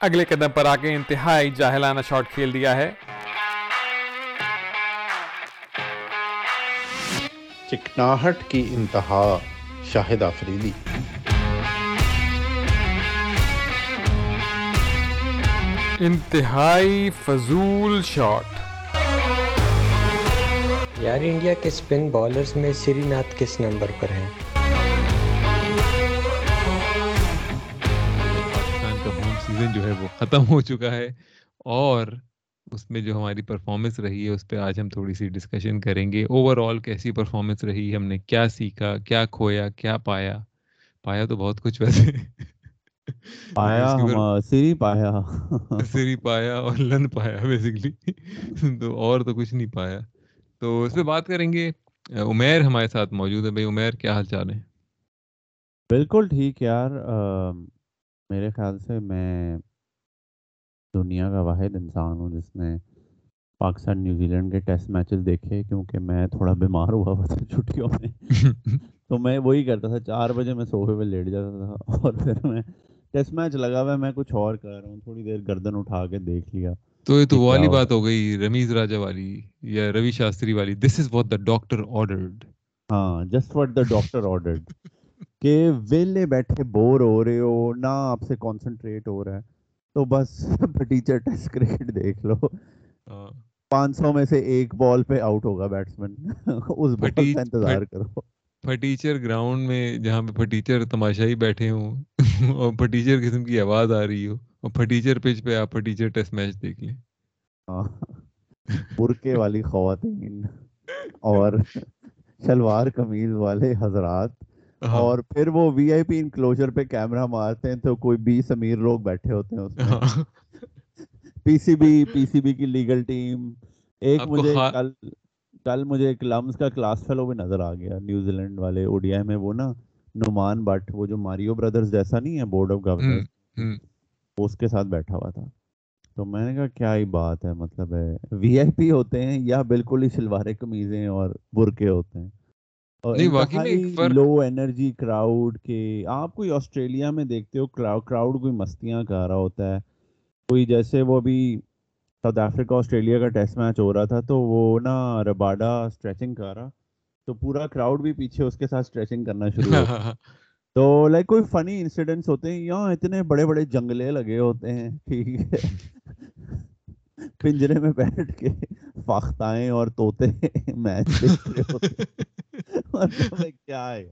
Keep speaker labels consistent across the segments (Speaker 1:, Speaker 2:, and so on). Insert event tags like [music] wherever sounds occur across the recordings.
Speaker 1: اگلے قدم پر آ کے انتہائی جاہلانہ شاٹ کھیل دیا ہے۔
Speaker 2: چکناہٹ کی انتہا شاہد آفریدی
Speaker 1: انتہائی فضول شاٹ۔
Speaker 3: یار انڈیا کے سپن بالرز میں سری ناتھ کس نمبر پر ہیں؟
Speaker 4: سیزن جو ہے وہ ختم ہو چکا ہے اور اس میں جو ہماری پرفارمنس رہی ہے اس پہ آج ہم تھوڑی سی ڈسکشن کریں گے۔ اوور آل کیسی پرفارمنس رہی ہم نے کیا سیکھا کیا کھویا کیا پایا؟ پایا تو بہت کچھ ویسے۔
Speaker 5: پایا سری پایا۔
Speaker 4: سری پایا اور لن پایا بیسکلی تو اور تو کچھ نہیں پایا۔ تو اس پہ بات کریں گے۔ عمیر ہمارے ساتھ موجود ہے۔ بھائی عمیر کیا حال چال ہے
Speaker 5: بالکل ٹھیک یار۔ میرے خیال سے میں دنیا کا واحد انسان ہوں جس نے پاکستان نیوزی لینڈ کے ٹیسٹ میچز دیکھے کیونکہ میں تھوڑا بیمار ہوا ہوا تھا [laughs] چھٹیوں میں۔ [laughs] تو میں وہی کرتا تھا چار بجے میں صوفے پہ لیٹ جاتا تھا [laughs] اور پھر میں ٹیسٹ میچ لگا ہوا ہے میں کچھ اور کر رہا ہوں تھوڑی دیر گردن اٹھا کے دیکھ لیا۔
Speaker 4: تو یہ تو والی بات ہو گئی رمیز راجا والی یا روی شاستری والی۔ This is what the doctor ordered
Speaker 5: ہاں just what the doctor ordered کہ ویلے بیٹھے بور ہو رہے ہو نہ آپ سے کانسنٹریٹ ہو رہا ہے تو بس ٹیچر ٹیسٹ کرکٹ دیکھ لو۔ پانچ سو میں سے ایک بال پہ آؤٹ ہوگا بیٹسمین [laughs] اس بال کا انتظار کرو۔
Speaker 4: پھٹیچر گراؤنڈ میں جہاں پہ پھٹیچر تماشائی بیٹھے ہوں [laughs] اور پھٹیچر قسم کی آواز آ رہی ہو اور پھٹیچر پچ پہ آپ پھٹیچر ٹیسٹ میچ دیکھ لیں۔
Speaker 5: برکے والی خواتین اور [laughs] شلوار قمیض والے حضرات۔ اور پھر وہ وی آئی پی انکلوجر پہ کیمرہ مارتے ہیں تو کوئی بیس امیر لوگ بیٹھے ہوتے ہیں اس میں۔ P C B P C B کی لیگل ٹیم ایک مجھے کل کل مجھے ایک لمز کا کلاس فیلو بھی نظر آ گیا نیوزی لینڈ والے اوڈیا میں وہ نا نعمان بٹ وہ جو ماریو بردرز جیسا نہیں ہے بورڈ آف گورنر اس کے ساتھ بیٹھا ہوا تھا۔ تو میں نے کہا کیا ہی بات ہے مطلب ہے۔ وی آئی پی ہوتے ہیں یا بالکل ہی شلوارے قمیضیں اور برقے ہوتے ہیں۔ لو انرجی کراؤڈ کے آپ کوئی آسٹریلیا میں دیکھتے ہو کراؤڈ کوئی مستیاں کر رہا ہوتا ہے کوئی جیسے وہ ابھی ساؤتھ افریقہ آسٹریلیا کا ٹیسٹ میچ ہو رہا تھا تو وہ نا رباڈا اسٹریچنگ کر رہا تو پورا کراؤڈ بھی پیچھے اس کے ساتھ اسٹریچنگ کرنا شروع ہو [laughs] تو لائک کوئی فنی انسیڈنٹس ہوتے ہیں یہاں اتنے بڑے بڑے جنگلے لگے ہوتے ہیں ٹھیک ہے [laughs] پنجرے میں بیٹھ کے فاختائیں اور طوطے [laughs] میچ دیکھ رہے ہوتے [laughs] کیا ہے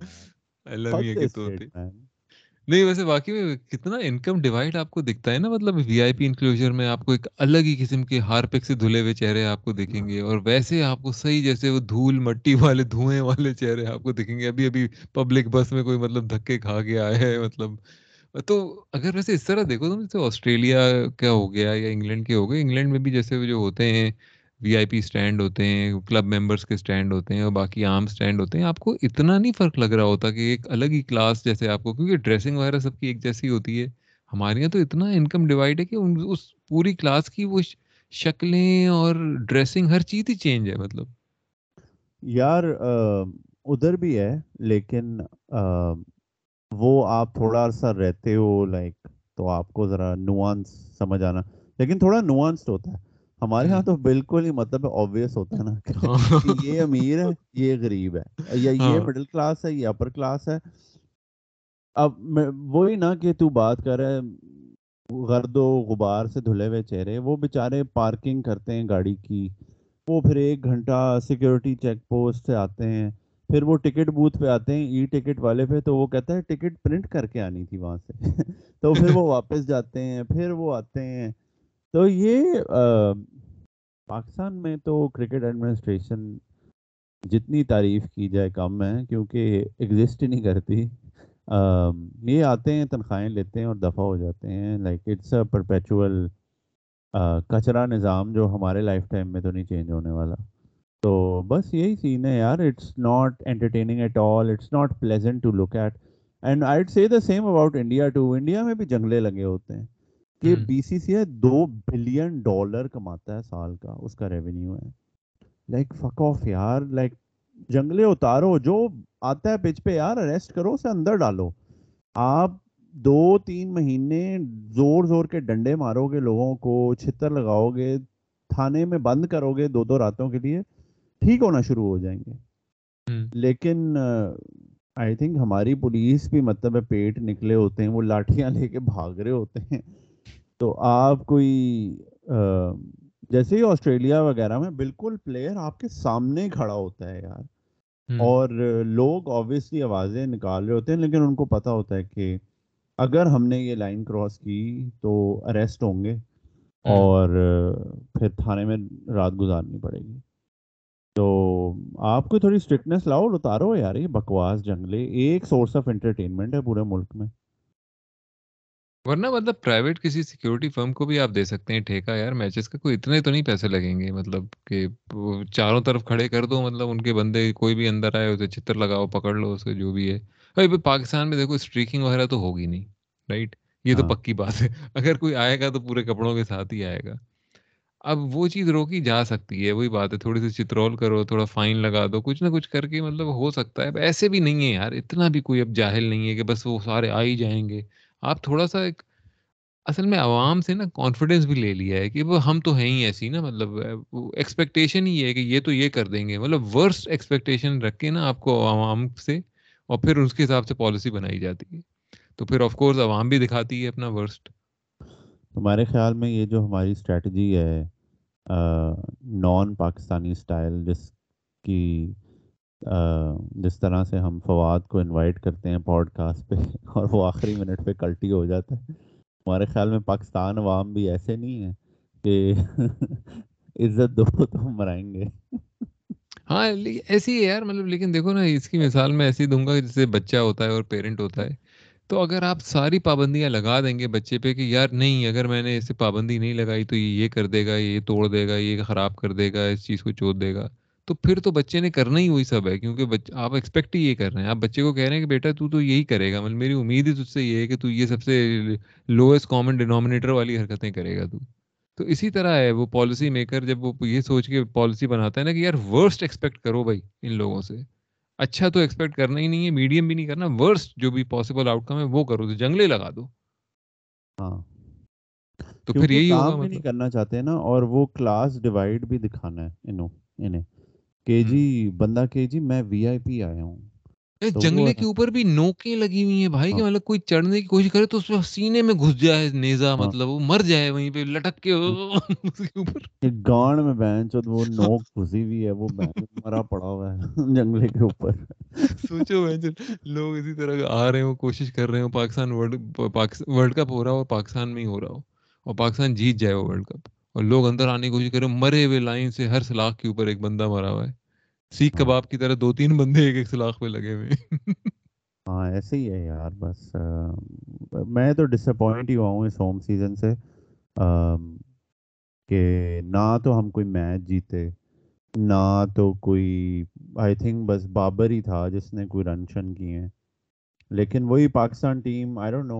Speaker 4: نہیں ویسے واقعی میں کتنا انکم ڈیوائڈ آپ کو دکھتا ہے نا مطلب وی آئی پی انکلوجر میں آپ کو ایک الگ ہی قسم کے ہار پک سے دھلے ہوئے چہرے آپ کو دکھیں گے اور ویسے آپ کو صحیح جیسے وہ دھول مٹی والے دھوئیں والے چہرے آپ کو دکھیں گے۔ ابھی ابھی پبلک بس میں کوئی مطلب دھکے کھا کے آئے ہیں مطلب۔ تو اگر ویسے اس طرح دیکھو تو جیسے آسٹریلیا کا ہو گیا یا انگلینڈ کے ہو گئے انگلینڈ میں بھی جیسے جو ہوتے ہیں وی آئی پی اسٹینڈ ہوتے ہیں، کلب ممبرس کے اسٹینڈ ہوتے ہیں اور باقی عام اسٹینڈ ہوتے ہیں، آپ کو اتنا نہیں فرق لگ رہا ہوتا کہ ایک الگ ہی کلاس جیسے آپ کو، کیونکہ ڈریسنگ وغیرہ سب کی ایک جیسی ہوتی ہے۔ ہمارے یہاں تو اتنا انکم ڈیوائڈ ہے کہ اس پوری کلاس کی وہ شکلیں اور ڈریسنگ ہر چیز ہی چینج ہے مطلب۔
Speaker 5: یار ادھر بھی ہے، لیکن وہ آپ تھوڑا عرصہ رہتے ہو لائک تو آپ کو ذرا نوانس سمجھ آنا۔ لیکن تھوڑا نوانسڈ ہوتا ہے۔ ہمارے یہاں تو بالکل ہی مطلب آبویس ہوتا ہے نا کہ یہ امیر ہے یہ غریب ہے۔ یا یہ مڈل کلاس ہے یہ اپر کلاس ہے۔ اب وہی نا کہ تو بات کر رہے غرد و غبار سے دھلے ہوئے چہرے وہ بےچارے پارکنگ کرتے ہیں گاڑی کی۔ وہ پھر ایک گھنٹہ سیکورٹی چیک پوسٹ سے آتے ہیں۔ پھر وہ ٹکٹ بوتھ پہ آتے ہیں ای ٹکٹ والے پہ تو وہ کہتا ہے ٹکٹ پرنٹ کر کے آنی تھی وہاں سے۔ [laughs] تو پھر وہ [laughs] واپس جاتے ہیں پھر وہ آتے ہیں۔ تو یہ پاکستان میں تو کرکٹ ایڈمنسٹریشن جتنی تعریف کی جائے کم ہے، کیونکہ ایگزسٹ ہی نہیں کرتی۔ یہ آتے ہیں، تنخواہیں لیتے ہیں اور دفع ہو جاتے ہیں۔ لائک اٹس اے پرپیچول کچرا نظام جو ہمارے لائف ٹائم میں تو نہیں چینج ہونے والا۔ تو بس یہی سین ہے یار it's not entertaining at all it's not pleasant to look at and I say the same about India to India میں بھی جنگلے لگے ہوتے ہیں۔ کہ بی سی سی آئی دو بلین ڈالر کماتا ہے سال کا اس کا ریونیو ہے۔ لائک فک آف یار لائک جنگلے اتارو جو آتا ہے پچ پہ یار اریسٹ کرو اسے اندر ڈالو۔ آپ دو تین مہینے زور زور کے ڈنڈے مارو گے لوگوں کو چھتر لگاؤ گے تھانے میں بند کرو گے دو دو راتوں کے لیے ٹھیک ہونا شروع ہو جائیں گے۔ لیکن آئی تھنک ہماری پولیس بھی مطلب ہے پیٹ نکلے ہوتے ہیں وہ لاٹھیاں لے کے بھاگ رہے ہوتے ہیں۔ تو آپ کوئی جیسے ہی آسٹریلیا وغیرہ میں بالکل پلیئر آپ کے سامنے کھڑا ہوتا ہے یار۔ اور لوگ آبویسلی آوازیں نکال رہے ہوتے ہیں لیکن ان کو پتا ہوتا ہے کہ اگر ہم نے یہ لائن کراس کی تو اریسٹ ہوں گے اور پھر تھانے میں رات گزارنی پڑے گی۔ تو آپ کو تھوڑی اسٹرکٹنیس لاؤ اتارو یار یہ بکواس جنگلے۔ ایک سورس آف انٹرٹینمنٹ ہے پورے ملک میں۔
Speaker 4: ورنہ مطلب پرائیویٹ کسی سیکیورٹی فرم کو بھی آپ دے سکتے ہیں ٹھیکہ یار میچز کا کوئی اتنے تو نہیں پیسے لگیں گے مطلب کہ وہ چاروں طرف کھڑے کر دو مطلب ان کے بندے کوئی بھی اندر آئے اسے چتر لگاؤ پکڑ لو اسے جو بھی ہے۔ بھائی پاکستان میں دیکھو اسٹریکنگ وغیرہ تو ہوگی نہیں رائٹ یہ تو
Speaker 5: ہاں۔
Speaker 4: پکی بات ہے۔ [laughs] اگر کوئی آئے گا تو پورے کپڑوں کے ساتھ ہی آئے گا۔ اب وہ چیز روکی جا سکتی ہے وہی بات ہے تھوڑی سی چترول کرو تھوڑا فائن لگا دو کچھ نہ کچھ کر کے مطلب ہو سکتا ہے۔ ایسے بھی نہیں ہے یار اتنا بھی کوئی اب جاہل نہیں ہے کہ بس وہ سارے آ ہی جائیں گے۔ آپ تھوڑا سا ایک اصل میں عوام سے نا کانفیڈینس بھی لے لیا ہے کہ وہ ہم تو ہیں ہی ایسی نا مطلب ایکسپیکٹیشن ہی ہے کہ یہ تو یہ کر دیں گے۔ مطلب ورسٹ ایکسپیکٹیشن رکھ کے نا آپ کو عوام سے اور پھر اس کے حساب سے پالیسی بنائی جاتی ہے۔ تو پھر آف کورس عوام بھی دکھاتی ہے اپنا ورسٹ
Speaker 5: تمہارے خیال میں یہ جو ہماری اسٹریٹجی ہے نان پاکستانی اسٹائل جس کی جس طرح سے ہم فواد کو انوائٹ کرتے ہیں پوڈ کاسٹ پہ، اور وہ آخری منٹ پہ کلٹی ہو جاتا ہے۔ ہمارے خیال میں پاکستان عوام بھی ایسے نہیں ہے کہ [laughs] عزت دو تو ہم مرائیں گے۔
Speaker 4: ہاں ایسی ہے یار مطلب لیکن دیکھو نا، اس کی مثال میں ایسی دوں گا جیسے بچہ ہوتا ہے اور پیرنٹ ہوتا ہے۔ تو اگر آپ ساری پابندیاں لگا دیں گے بچے پہ کہ یار نہیں، اگر میں نے اسے پابندی نہیں لگائی تو یہ یہ کر دے گا، یہ توڑ دے گا، یہ خراب کر دے گا، اس چیز کو چوت دے گا۔ تو پھر تو بچے نے کرنا ہی وہی سب ہے کیونکہ بچ- آپ ایکسپیکٹ ہی یہ کر رہے ہیں۔ آپ بچے کو کہہ رہے ہیں کہ بیٹا تو تو یہی کرے گا مطلب میری امید ہی تجھ سے یہ ہے کہ تو یہ سب سے لوئسٹ کامن ڈینومینیٹر والی حرکتیں کرے گا تو۔ تو اسی طرح ہے وہ پالیسی میکر جب وہ یہ سوچ کے پالیسی بناتا ہے نا کہ یار ورسٹ ایکسپیکٹ کرو بھائی ان لوگوں سے۔ اچھا تو ایکسپیکٹ کرنا ہی نہیں ہے میڈیم بھی نہیں کرنا ورسٹ جو بھی پاسبل آؤٹ کم ہے وہ کرو تو جنگلے لگا دو۔
Speaker 5: ہاں۔
Speaker 4: تو پھر یہی ہوگا
Speaker 5: نہیں
Speaker 4: مطلب۔
Speaker 5: کرنا چاہتے نا اور وہ کلاس ڈیوائڈ بھی دکھانا ہے انہوں انہیں۔ کہ جی بندہ کہ جی میں وی آئی پی آیا ہوں۔
Speaker 4: جنگلے کے اوپر بھی نوکیں لگی ہوئی ہیں بھائی کہ
Speaker 5: ہاں۔
Speaker 4: مطلب کوئی چڑھنے کی کوشش کرے تو اس میں سینے میں گھس جائے نیزا
Speaker 5: ہاں۔
Speaker 4: مطلب وہ مر جائے وہیں پہ لٹک کے
Speaker 5: ہاں۔
Speaker 4: اوپر۔
Speaker 5: گانڈ میں بہن چود وہ نوک گھسی ہوئی ہے وہ بہن مرا پڑا ہوا ہے [laughs] جنگلے کے اوپر۔
Speaker 4: سوچو بھائی لوگ اسی طرح آ رہے ہوں کوشش کر رہے ہوں پاکستان ورلڈ ورلڈ کپ ہو رہا ہو پاکستان میں ہی ہو رہا ہو اور پاکستان جیت جائے وہ ورلڈ کپ۔ اور لوگ اندر آنے کی کوشش کریں مرے ہوئے لائن سے ہر سلاخ کے اوپر ایک بندہ مرا ہوا ہے۔ سیخ
Speaker 5: ہاں۔
Speaker 4: کباب کی طرح دو تین بندے ایک ایک سلاخ پہ لگے ہوئے
Speaker 5: ہاں ایسے ہی ہے یار بس میں تو ڈس اپوائنٹ ہی ہوا ہوں اس ہوم سیزن سے کہ نہ تو ہم کوئی میچ جیتے نہ تو کوئی آئی تھنک بس بابر ہی تھا جس نے کوئی رن شن کیے ہیں۔ لیکن وہی Pakistan team I don't know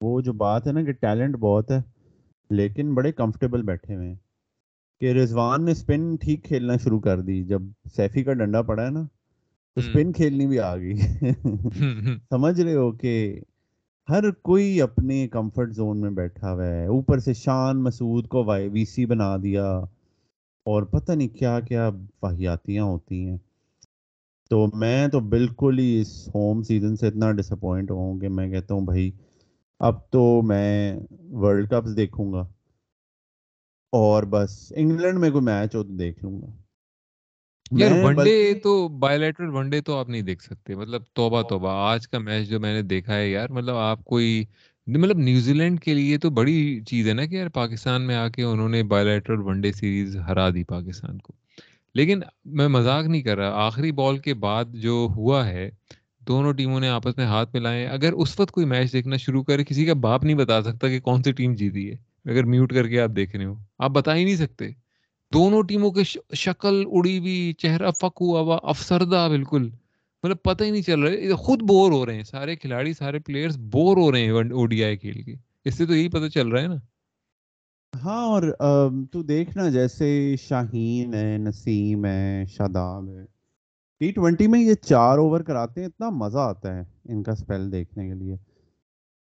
Speaker 5: وہ جو بات ہے نا کہ ٹیلنٹ بہت ہے۔ لیکن بڑے کمفرٹیبل بیٹھے ہوئے ہیں۔ کہ رضوان نے اسپن ٹھیک کھیلنا شروع کر دی۔ جب سیفی کا ڈنڈا پڑا ہے نا تو اسپن کھیلنی بھی آ گئی۔ [laughs] سمجھ رہے ہو کہ ہر کوئی اپنے کمفرٹ زون میں بیٹھا ہوا ہے۔ اوپر سے شان مسعود کو وی سی بنا دیا۔ اور پتہ نہیں کیا کیا واحیاتیاں ہوتی ہیں۔ تو میں تو بالکل ہی اس ہوم سیزن سے اتنا ڈس اپوائنٹ ہوں کہ میں کہتا ہوں بھائی اب تو میں ورلڈ کپس دیکھوں گا اور بس انگلینڈ میں کوئی میچ ہو تو دیکھ لوں گا۔
Speaker 4: یار
Speaker 5: میں
Speaker 4: ون ڈے
Speaker 5: بلکہ
Speaker 4: تو بایولیٹرل ون ڈے تو آپ نہیں دیکھ سکتے مطلب توبہ توبہ آج کا میچ جو میں نے دیکھا ہے یار مطلب آپ کوئی مطلب نیوزی لینڈ کے لیے تو بڑی چیز ہے نا کہ یار پاکستان میں آ کے انہوں نے بایولیٹرل ون ڈے سیریز ہرا دی پاکستان کو۔ لیکن میں مذاق نہیں کر رہا آخری بال کے بعد جو ہوا ہے دونوں ٹیموں نے آپس میں ہاتھ ملائے۔ اگر اس وقت کوئی میچ دیکھنا شروع کرے، کسی کا باپ نہیں بتا سکتا کہ کون سی ٹیم جیتی ہے۔ اگر میوٹ کر کے آپ دیکھ رہے ہو، آپ بتا ہی نہیں سکتے۔ دونوں ٹیموں کے شکل، اڑی ہوئی، چہرہ فک ہوا ہوا افسردہ بالکل۔ مطلب پتہ ہی نہیں چل رہا ہے۔ خود بور ہو رہے ہیں۔ سارے کھلاڑی، سارے پلیئرز بور ہو رہے ہیں او ڈی آئی کھیل کے۔ اس سے تو یہی پتہ چل رہا ہے نا۔
Speaker 5: ہاں اور تو دیکھنا جیسے شاہین ہے نسیم ہے شاداب ہے ٹی ٹوینٹی میں یہ چار اوور کراتے ہیں، اتنا مزہ آتا ہے ان کا سپیل دیکھنے کے لیے۔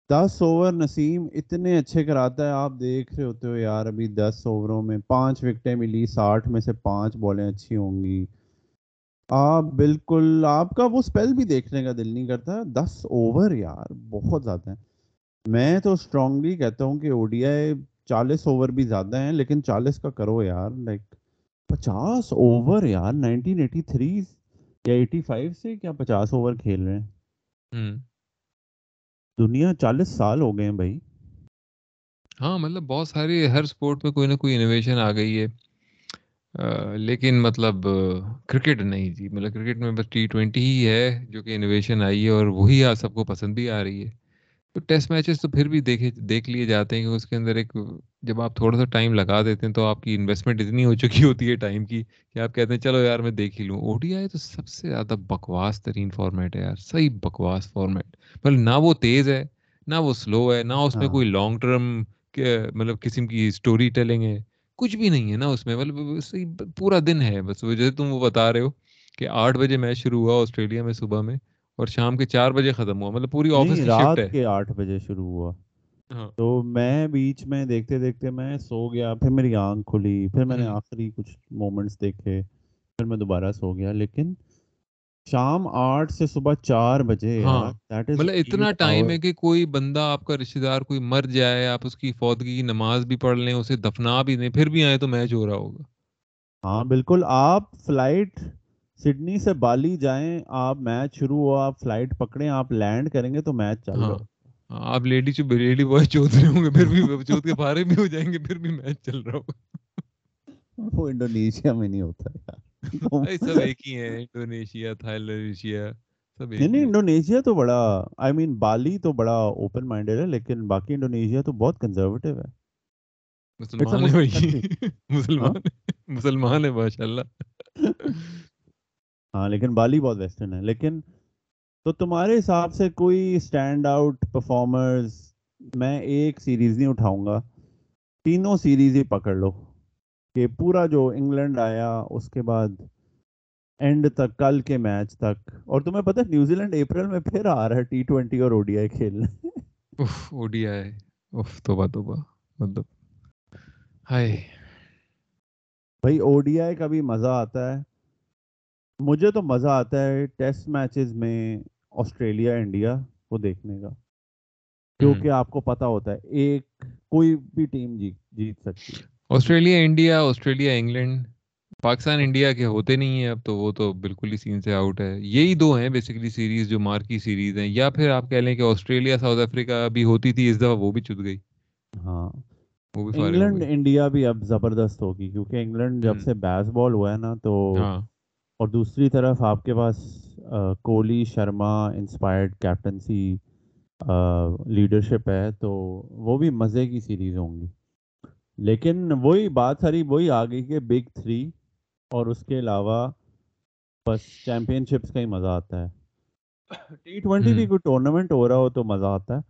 Speaker 5: دس اوور نسیم اتنے اچھے کراتا ہے، آپ دیکھ رہے ہوتے ہو یار، ابھی دس اووروں میں پانچ وکٹیں ملی، ساٹھ میں سے پانچ بالیں اچھی ہوں گی۔ آپ بالکل، آپ کا وہ اسپیل بھی دیکھنے کا دل نہیں کرتا۔ دس اوور یار، بہت زیادہ ہیں میں تو اسٹرانگلی کہتا ہوں کہ او ڈی آئی چالیس اوور بھی زیادہ ہیں، لیکن چالیس کا کرو یار لائک پچاس اوور یار نائنٹین ایٹی تھری یا ایٹی فائیو سے کیا پچاس اوور کھیل رہے ہیں؟ دنیا چالیس سال ہو گئے ہیں بھائی۔
Speaker 4: ہاں مطلب بہت ساری ہر سپورٹ میں کوئی نہ کوئی انوویشن آ گئی ہے۔ آ، لیکن مطلب کرکٹ نہیں جی۔ مطلب کرکٹ میں بس ٹی ٹوینٹی ہی ہے جو کہ انوویشن آئی ہے اور وہی آ سب کو پسند بھی آ رہی ہے۔ تو ٹیسٹ میچز تو پھر بھی دیکھے دیکھ لیے جاتے ہیں کہ اس کے اندر ایک جب آپ تھوڑا سا ٹائم لگا دیتے ہیں تو آپ کی انویسٹمنٹ اتنی ہو چکی [laughs] ہوتی ہے ٹائم کی کہ آپ کہتے ہیں چلو یار میں دیکھ ہی لوں. او ڈی آئی تو سب سے زیادہ بکواس ترین فارمیٹ ہے یار صحیح بکواس فارمیٹ مطلب نہ وہ تیز ہے نہ وہ سلو ہے نہ اس میں
Speaker 5: ہاں۔
Speaker 4: کوئی لانگ ٹرم مطلب قسم کی اسٹوری ٹیلنگ ہے کچھ بھی نہیں ہے نا اس میں. مطلب پورا دن ہے بس جیسے تم وہ بتا رہے ہو کہ آٹھ بجے میچ شروع ہوا آسٹریلیا میں صبح میں اور شام کے چار بجے ختم ہوا مطلب پوری آفس کی شفٹ
Speaker 5: رات
Speaker 4: ہے۔
Speaker 5: کے آٹھ بجے شروع ہوا۔
Speaker 4: ہاں۔
Speaker 5: تو میں بیچ میں دیکھتے دیکھتے میں سو گیا پھر میری آنکھ کھلی پھر میں نے
Speaker 4: ہوں
Speaker 5: آخری کچھ مومنٹس دیکھے پھر میں دوبارہ سو گیا۔ لیکن شام آٹھ سے صبح چار بجے
Speaker 4: ہاں۔ مطلب اتنا ٹائم ہے کہ کوئی بندہ آپ کا رشتہ دار کوئی مر جائے آپ اس کی فوتگی کی نماز بھی پڑھ لیں اسے دفنا بھی دیں پھر بھی آئے تو میچ ہو رہا ہوگا۔
Speaker 5: ہاں بالکل آپ فلائٹ سڈنی سے بالی جائیں آپ میچ شروع ہوا آپ فلائٹ پکڑیں آپ لینڈ کریں گے تو میچ چل رہا
Speaker 4: ہاں، آپ لیڈی چ لیڈی بوائے چوت رہے ہوں گے پھر بھی چوت کے پارے بھی ہو جائیں گے پھر بھی میچ چل رہا ہوگا۔
Speaker 5: وہ انڈونیشیا میں نہیں ہوتا یار۔
Speaker 4: سب ایک ہی ہیں انڈونیشیا
Speaker 5: نہیں انڈونیشیا تو بڑا آئی مین بالی تو بڑا اوپن مائنڈیڈ ہے لیکن باقی انڈونیشیا تو بہت کنزرویٹو ہے۔
Speaker 4: بھائی۔ مسلمان ہے مسلمان ہے ماشاء اللہ
Speaker 5: ہاں لیکن بالی بہت ویسٹرن ہے۔ لیکن تو تمہارے حساب سے کوئی اسٹینڈ آؤٹ پرفارمرز میں ایک سیریز نہیں اٹھاؤں گا تینوں سیریز ہی پکڑ لو۔ کہ پورا جو انگلینڈ آیا اس کے بعد اینڈ تک کل کے میچ تک۔ اور تمہیں پتہ نیوزی لینڈ اپریل میں پھر آ رہا ہے ٹی ٹوینٹی اور او ڈی آئی کھیلنے
Speaker 4: اف او ڈی آئی اف توبہ توبہ۔ مطلب ہائے۔
Speaker 5: بھائی او ڈی آئی کا بھی مزہ آتا ہے۔ مجھے تو مزہ آتا ہے ٹیسٹ میچز میں آسٹریلیا انڈیا کو دیکھنے کا۔ کیونکہ آپ کو پتا ہوتا ہے ایک کوئی بھی ٹیم جیت جیت سکتی ہے۔
Speaker 4: Australia India Australia England Pakistan India کے ہوتے نہیں ہیں اب تو وہ تو بالکل ہی سین سے آؤٹ ہے۔ یہی دو ہیں بیسیکلی سیریز جو مارکی سیریز ہیں۔ یا پھر آپ کہہ لیں کہ آسٹریلیا ساؤتھ افریقہ بھی ہوتی تھی اس دفعہ وہ بھی چت گئی۔
Speaker 5: ہاں۔
Speaker 4: وہ بھی
Speaker 5: انگلینڈ انڈیا بھی اب زبردست ہوگی کیونکہ انگلینڈ جب سے بیس بال ہوا ہے نا تو
Speaker 4: ہاں۔
Speaker 5: اور دوسری طرف آپ کے پاس Kohli Sharma inspired captaincy leadership ہے تو وہ بھی مزے کی سیریز ہوں گی۔ لیکن وہی بات ساری وہی آ گئی کہ بگ تھری اور اس کے علاوہ بس چیمپئن شپس کا ہی مزہ آتا ہے۔ ٹی ٹوینٹی بھی کوئی ٹورنامنٹ ہو رہا ہو تو مزہ آتا ہے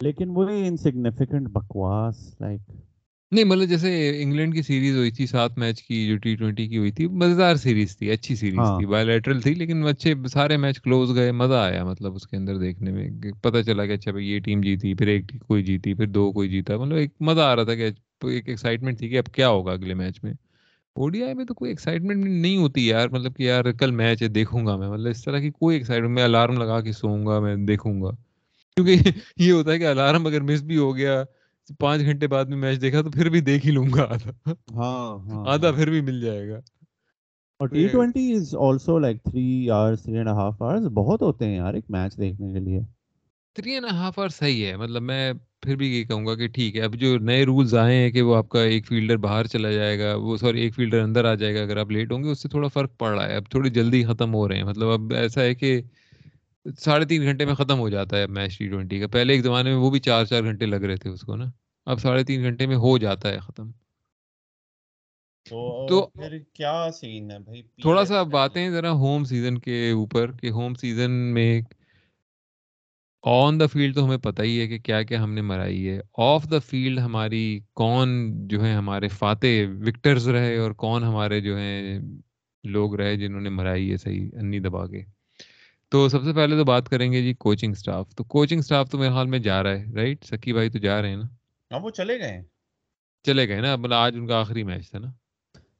Speaker 5: لیکن وہی انسگنیفیکنٹ بکواس لائک
Speaker 4: نہیں مطلب جیسے انگلینڈ کی سیریز ہوئی تھی سات میچ کی جو ٹی ٹوینٹی کی ہوئی تھی مزیدار سیریز تھی اچھی سیریز
Speaker 5: ہاں۔
Speaker 4: تھی بایولیٹرل تھی لیکن اچھے سارے میچ کلوز گئے مزہ آیا مطلب اس کے اندر دیکھنے میں پتہ چلا کہ اچھا بھائی یہ ٹیم جیتی پھر ایک کوئی جیتی پھر دو کوئی جیتا مطلب ایک مزہ آ رہا تھا کہ ایک ایکسائٹمنٹ تھی کہ اب کیا ہوگا اگلے میچ میں۔ او ڈی آئی میں تو کوئی ایکسائٹمنٹ نہیں ہوتی یار مطلب کہ یار کل میچ ہے دیکھوں گا میں مطلب اس طرح کی کوئی ایکسائٹمنٹ میں الارم لگا کے سوؤں گا میں دیکھوں گا۔ کیونکہ [laughs] یہ ہوتا ہے کہ الارم اگر مس بھی ہو گیا پانچ گھنٹے بعد میں میچ دیکھا تو پھر بھی دیکھ ہی لوں گا آدھا۔
Speaker 5: ہاں ہاں
Speaker 4: آدھا
Speaker 5: ہاں۔
Speaker 4: پھر بھی مل جائے گا۔
Speaker 5: اور T twenty is also like three hours three and half hours بہت ہوتے ہیں یار ایک میچ دیکھنے کے لیے۔
Speaker 4: تھری اینڈ ہاف آور صحیح ہے مطلب میں پھر بھی یہ کہوں گا کہ ٹھیک ہے۔ اب جو نئے رولز آئے ہیں کہ وہ آپ کا ایک فیلڈر باہر چلا جائے گا وہ سوری ایک فیلڈر اندر آ جائے گا اگر آپ لیٹ ہوں گے اس سے تھوڑا فرق پڑ رہا ہے۔ اب تھوڑی جلدی ختم ہو رہے ہیں۔ مطلب اب ایسا ہے کہ ساڑھے تین گھنٹے میں ختم ہو جاتا ہے میچ ٹی ٹوینٹی کا۔ پہلے ایک زمانے میں وہ بھی چار چار گھنٹے لگ رہے تھے اس کو نا۔ اب ساڑھے تین گھنٹے میں ہو جاتا ہے ختم۔ تو
Speaker 2: کیا سین ہے بھائی؟
Speaker 4: تھوڑا سا باتیں ذرا ہوم سیزن کے اوپر کہ ہوم سیزن میں آن دا فیلڈ تو ہمیں پتہ ہی ہے کہ کیا کیا ہم نے مرائی ہے۔ آف دا فیلڈ ہماری کون جو ہے ہمارے فاتح وکٹرز رہے اور کون ہمارے جو ہیں لوگ رہے جنہوں نے مرائی ہے صحیح انی دبا کے۔ تو سب سے پہلے تو بات کریں گے جی کوچنگ سٹاف تو کوچنگ سٹاف تو میرے حال میں جا رہا ہے رائٹ سکی بھائی تو جا رہے ہیں نا؟
Speaker 2: اب وہ چلے گئے
Speaker 4: چلے گئے نا مطلب آج ان کا آخری میچ تھا نا۔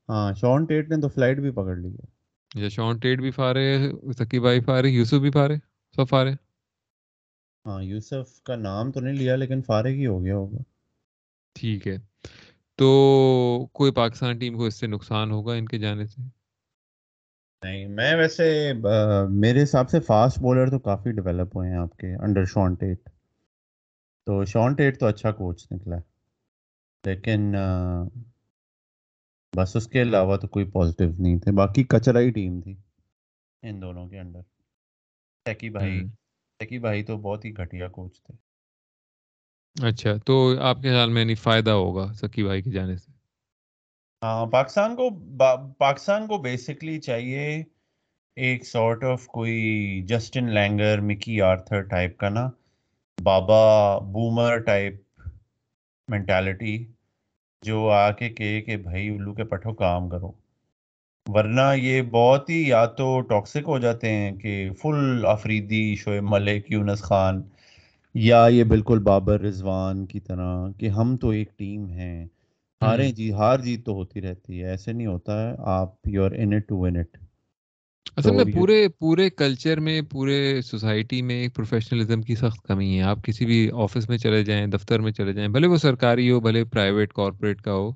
Speaker 5: ہاں شون ٹیٹ نے تو فلائٹ بھی پکڑ لی ہے۔
Speaker 4: اچھا شون ٹیٹ بھی فارے سکی بھائی فارے یوسف بھی فارے سب فارے
Speaker 5: ہاں یوسف کا نام تو نہیں لیا لیکن فارغ ہی ہو گیا ہوگا۔
Speaker 4: ٹھیک ہے۔ تو کوئی پاکستان ٹیم کو اس سے نقصان ہوگا ان کے جانے سے؟
Speaker 2: نہیں میں ویسے
Speaker 5: میرے حساب سے فاسٹ بولر تو کافی ڈیولپ ہوئے ہیں آپ کے انڈر شون ٹیٹ تو شون ٹیٹ تو اچھا کوچ نکلا ہے۔ لیکن بس اس کے علاوہ تو کوئی پازیٹیو نہیں تھے۔ باقی کچرا ہی ٹیم تھی ان دونوں کے انڈر ٹیکی بھائی ٹیکی بھائی تو بہت ہی گھٹیا کوچ تھے۔
Speaker 4: اچھا تو آپ کے خیال میں نہیں فائدہ ہوگا سکی بھائی کے جانے سے؟
Speaker 2: پاکستان کو پاکستان کو بیسکلی چاہیے ایک سارٹ آف کوئی Justin Langer Mickey Arthur type کا نا بابا بومر ٹائپ مینٹالٹی جو آ کے کہے کہ بھائی الو کے پٹھو کام کرو۔ ورنہ یہ بہت ہی یا تو ٹاکسک ہو جاتے ہیں کہ فل افریدی شعیب ملک، یونس خان،
Speaker 5: یا یہ بالکل بابر رضوان کی طرح کہ ہم تو ایک ٹیم ہیں۔ ہاریں جی ہار جیت تو ہوتی رہتی ہے ایسے نہیں ہوتا ہے آپ you are in it to win it
Speaker 4: اصل میں پورے پورے کلچر میں پورے سوسائٹی میں ایک پروفیشنلزم کی سخت کمی ہے۔ آپ کسی بھی آفس میں چلے جائیں دفتر میں چلے جائیں بھلے وہ سرکاری ہو بھلے پرائیویٹ کارپوریٹ کا ہو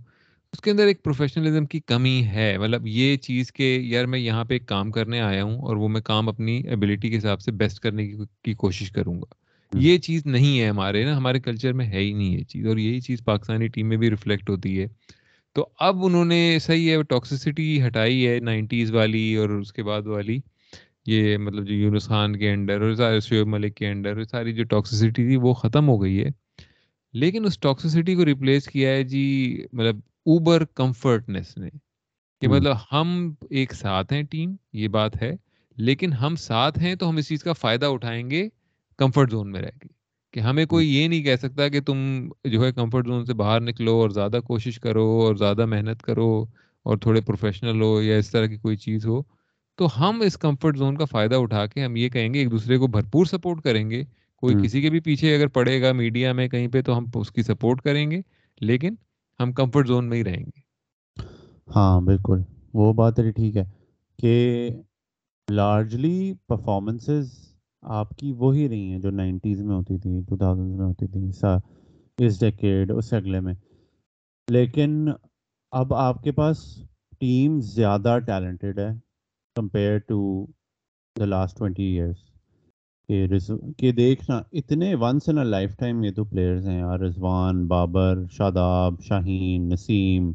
Speaker 4: اس کے اندر ایک پروفیشنلزم کی کمی ہے۔ مطلب یہ چیز کہ یار میں یہاں پہ ایک کام کرنے آیا ہوں اور وہ میں کام اپنی ایبلٹی کے حساب سے بیسٹ کرنے کی کوشش کروں گا۔ یہ چیز نہیں ہے ہمارے نا ہمارے کلچر میں ہے ہی نہیں یہ چیز اور یہی چیز پاکستانی ٹیم میں بھی ریفلیکٹ ہوتی ہے۔ تو اب انہوں نے صحیح ہے ٹاکسسٹی ہٹائی ہے نائنٹیز والی اور اس کے بعد والی۔ یہ مطلب جو یونس خان کے انڈر اور سارے شعیب ملک کے انڈر ساری جو ٹاکسسٹی تھی وہ ختم ہو گئی ہے۔ لیکن اس ٹاکسسٹی کو ریپلیس کیا ہے جی مطلب اوبر کمفرٹنیس نے۔ کہ مطلب ہم ایک ساتھ ہیں ٹیم یہ بات ہے لیکن ہم ساتھ ہیں تو ہم اس چیز کا فائدہ اٹھائیں گے۔ کمفرٹ زون میں رہ کے کہ ہمیں کوئی یہ نہیں کہہ سکتا کہ تم جو ہے کمفرٹ زون سے باہر نکلو اور زیادہ کوشش کرو اور زیادہ محنت کرو اور تھوڑے پروفیشنل ہو یا اس طرح کی کوئی چیز ہو۔ تو ہم اس کمفرٹ زون کا فائدہ اٹھا کے ہم یہ کہیں گے ایک دوسرے کو بھرپور سپورٹ کریں گے۔ کوئی کسی کے بھی پیچھے اگر پڑے گا میڈیا میں کہیں پہ تو ہم اس کی سپورٹ کریں گے۔ لیکن ہم کمفرٹ زون میں ہی رہیں گے۔
Speaker 5: ہاں بالکل۔ وہ بات ٹھیک ہے کہ لارجلی پرفارمنسز آپ کی وہی رہی ہیں جو نائنٹیز میں ہوتی تھی ٹو تھاؤزنڈ میں ہوتی تھی اس ڈیکیڈ اس اگلے میں۔ لیکن اب آپ کے پاس ٹیم زیادہ ٹیلنٹڈ ہے compare to the last twenty years کہ دیکھنا اتنے ونس ان لائف ٹائم یہ تو پلیئرز ہیں یار Rizwan Babar Shadab Shaheen Naseem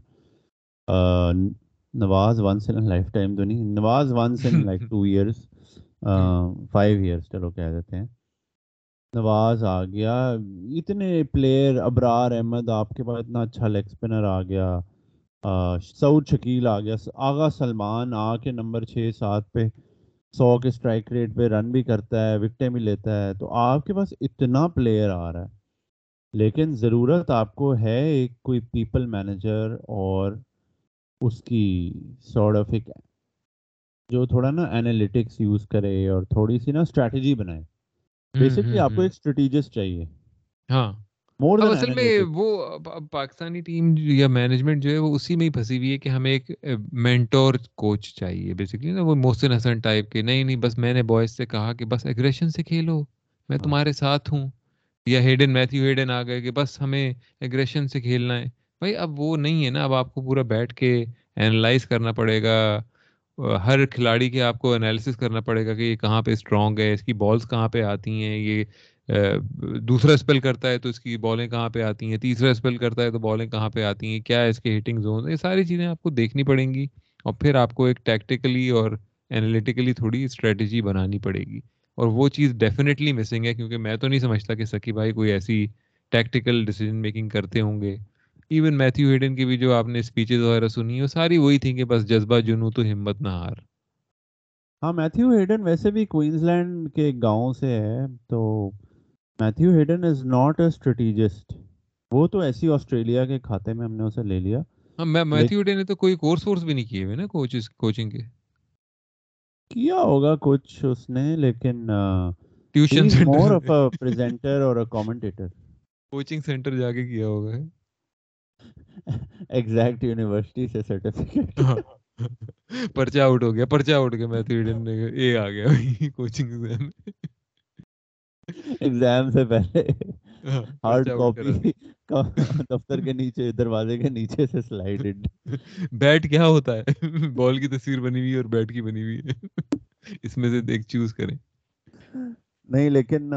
Speaker 5: Nawaz once in life time تو نہیں Nawaz once in like two years five years چلو کہہ دیتے ہیں۔ نواز آ گیا۔ اتنے پلیئر ابرار احمد آپ کے پاس اتنا اچھا لیگ اسپنر آ گیا۔ سعود شکیل آ گیا۔ آغا سلمان آ کے نمبر چھ سات پہ سو کے اسٹرائک ریٹ پہ رن بھی کرتا ہے وکٹیں بھی لیتا ہے۔ تو آپ کے پاس اتنا پلیئر آ رہا ہے۔ لیکن ضرورت آپ کو ہے ایک کوئی پیپل مینیجر اور اس کی سارٹ آف ایک جو تھوڑا نا اینالیٹکس یوز کرے اور تھوڑی سی نا اسٹریٹجی بنائے. بیسکلی آپ کو ایک اسٹریٹجسٹ چاہیے.
Speaker 4: ہاں۔
Speaker 5: مور
Speaker 4: اصل میں وہ پاکستانی ٹیم یا مینجمنٹ جو ہے وہ اسی میں ہی پھنسی ہوئی ہے کہ ہمیں ایک مینٹور کوچ چاہیے بیسکلی نا وہ محسن حسن ٹائپ کے نہیں نہیں بس میں نے بوائز سے کہا کہ بس ایگریشن سے کھیلو میں تمہارے ساتھ ہوں یا ہیڈن میتھیو ہیڈن آ گئے کہ بس ہمیں ایگریشن سے کھیلنا ہے۔ بھائی اب وہ نہیں ہے نا اب آپ کو پورا بیٹھ کے اینالائز کرنا پڑے گا ہر کھلاڑی کے آپ کو انالیسس کرنا پڑے گا کہ یہ کہاں پہ اسٹرانگ ہے، اس کی بالز کہاں پہ آتی ہیں، یہ دوسرا اسپیل کرتا ہے تو اس کی بالیں کہاں پہ آتی ہیں، تیسرا اسپیل کرتا ہے تو بالیں کہاں پہ آتی ہیں، کیا اس کے ہٹنگ زون یہ ساری چیزیں آپ کو دیکھنی پڑیں گی اور پھر آپ کو ایک ٹیکٹیکلی اور انالیٹیکلی تھوڑی اسٹریٹجی بنانی پڑے گی اور وہ چیز ڈیفینیٹلی مسنگ ہے کیونکہ میں تو نہیں سمجھتا کہ سکی بھائی کوئی ایسی ٹیکٹیکل ڈیسیجن میکنگ کرتے ہوں گے۔ ایون میتھیو ہیڈن کی بھی جو آپ نے اسپیچز وغیرہ سنی وہ ساری وہی تھیں کہ بس جذبہ جنو تو ہمت نہ ہار۔
Speaker 5: ہاں میتھیو ہیڈن ویسے بھی کوئنز لینڈ کے گاؤں سے ہے تو Matthew Hayden is not a strategist وہ تو ایسی آسٹریلیا کے کھاتے میں ہم نے اسے لے لیا۔
Speaker 4: ہاں میتھیو ہیڈن نے تو کوئی کورس وورس بھی نہیں کیے ہوئے نا کوچز کوچنگ کے۔
Speaker 5: کیا ہوگا کچھ اس نے لیکن
Speaker 4: tuition
Speaker 5: more of a presenter اور اے کمنٹیٹر
Speaker 4: کوچنگ سینٹر جا کے کیا ہوگا۔
Speaker 5: ایگزیکٹ یونیورسٹی سے سرٹیفکیٹ۔
Speaker 4: پرچہ آؤٹ ہو گیا پرچہ آؤٹ گیا میتھڈین اے آ گیا کوچنگ ایگزام
Speaker 5: ایگزام سے پہلے ہارڈ کاپی دفتر کے نیچے دروازے کے نیچے سے سلائڈڈ
Speaker 4: بیٹ کیا ہوتا ہے بال کی تصویر بنی ہوئی اور بیٹ کی بنی ہوئی ہے اس میں سے ایک چوز کریں
Speaker 5: نہیں لیکن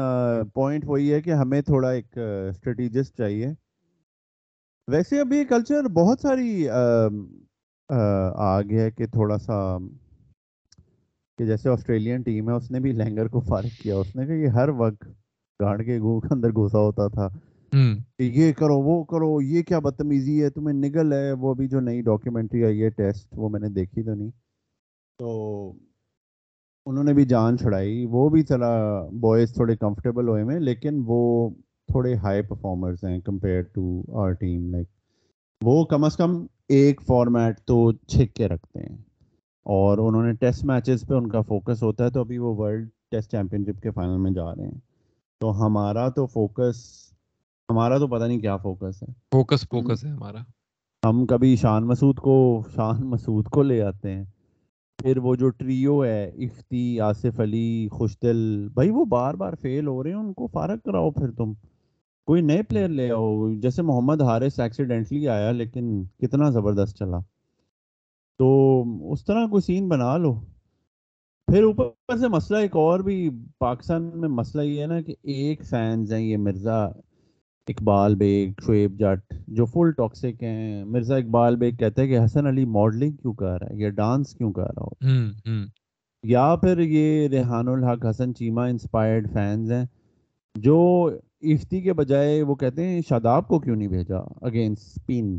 Speaker 5: پوائنٹ وہی ہے کہ ہمیں تھوڑا ایک اسٹریٹجسٹ چاہیے ویسے اب یہ کلچر بہت ساری آ گیا ہے کہ تھوڑا سا کہ جیسے آسٹریلین ٹیم ہے اس نے بھی لینگر کو فارغ کیا۔ اس نے کہا یہ ہر وقت گاڑ کے گو کے اندر گھسا ہوتا تھا۔ یہ کرو وہ کرو یہ کیا بدتمیزی ہے تمہیں نگل ہے وہ بھی جو نئی ڈاکیومنٹری آئی ہے ٹیسٹ وہ میں نے دیکھی تو نہیں۔ تو انہوں نے بھی جان چھڑائی۔ وہ بھی چلا بوائز تھوڑے کمفرٹیبل ہوئے میں لیکن وہ تھوڑے ہائی پرفارمرز ہیں compare to our team like وہ کم از کم ایک فارمیٹ تو چھک کے رکھتے ہیں اور انہوں نے ٹیسٹ میچز پہ ان کا فوکس ہوتا ہے تو ابھی وہ ورلڈ ٹیسٹ چیمپئن شپ کے فائنل میں جا رہے ہیں۔ تو ہمارا تو فوکس ہمارا تو پتہ نہیں کیا فوکس ہے۔
Speaker 4: فوکس فوکس ہے ہمارا۔
Speaker 5: ہم کبھی شان مسعود کو شان مسعود کو لے آتے ہیں۔ پھر وہ جو ٹریو ہے افتی آصف علی خوشدل بھائی وہ بار بار فیل ہو رہے ہیں ان کو فارغ کراؤ پھر تم۔ کوئی نئے پلیئر لے آؤ جیسے محمد حارث ایکسیڈنٹلی آیا لیکن کتنا زبردست چلا۔ تو اس طرح کوئی سین بنا لو۔ پھر اوپر سے مسئلہ ایک اور بھی پاکستان میں مسئلہ یہ ہے نا کہ ایک فینز ہیں یہ مرزا اقبال بیگ شعیب جٹ جو فل ٹاکسک ہیں۔ مرزا اقبال بیگ کہتے ہیں کہ حسن علی ماڈلنگ کیوں کر رہا ہے؟ یا ڈانس کیوں کر رہا ہو؟ یا پھر یہ ریحان الحق حسن چیمہ انسپائرڈ فینز ہیں جو افتی کے بجائے وہ کہتے ہیں شاداب کو کیوں نہیں بھیجا اگینسٹ اسپن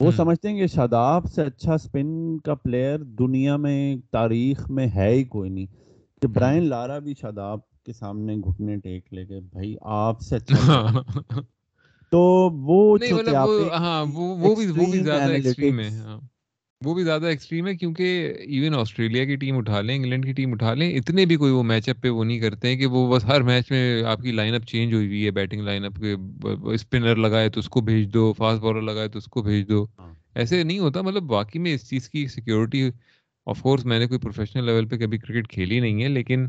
Speaker 5: وہ سمجھتے ہیں کہ شاداب سے اچھا اسپن کا پلیئر دنیا میں تاریخ میں ہے ہی کوئی نہیں۔ کہ برائن لارا بھی شاداب کے سامنے گھٹنے ٹیک لے کے بھائی آپ سے اچھا [laughs] تو وہ
Speaker 4: مطلب ہاں وہ بھی زیادہ ایکسٹریم ہے ہاں۔ وہ بھی زیادہ ایکسٹریم ہے کیونکہ ایون آسٹریلیا کی ٹیم اٹھا لیں انگلینڈ کی ٹیم اٹھا لیں اتنے بھی کوئی وہ میچ اپ پہ وہ نہیں کرتے ہیں کہ وہ بس ہر میچ میں آپ کی لائن اپ چینج ہوئی ہوئی ہے بیٹنگ لائن اپ کے اسپنر لگائے تو اس کو بھیج دو فاسٹ بالر لگائے تو اس کو بھیج دو ہاں۔ ایسے نہیں ہوتا مطلب باقی میں اس چیز کی سیکورٹی آف کورس میں نے کوئی پروفیشنل لیول پہ کبھی کرکٹ کھیلی نہیں ہے لیکن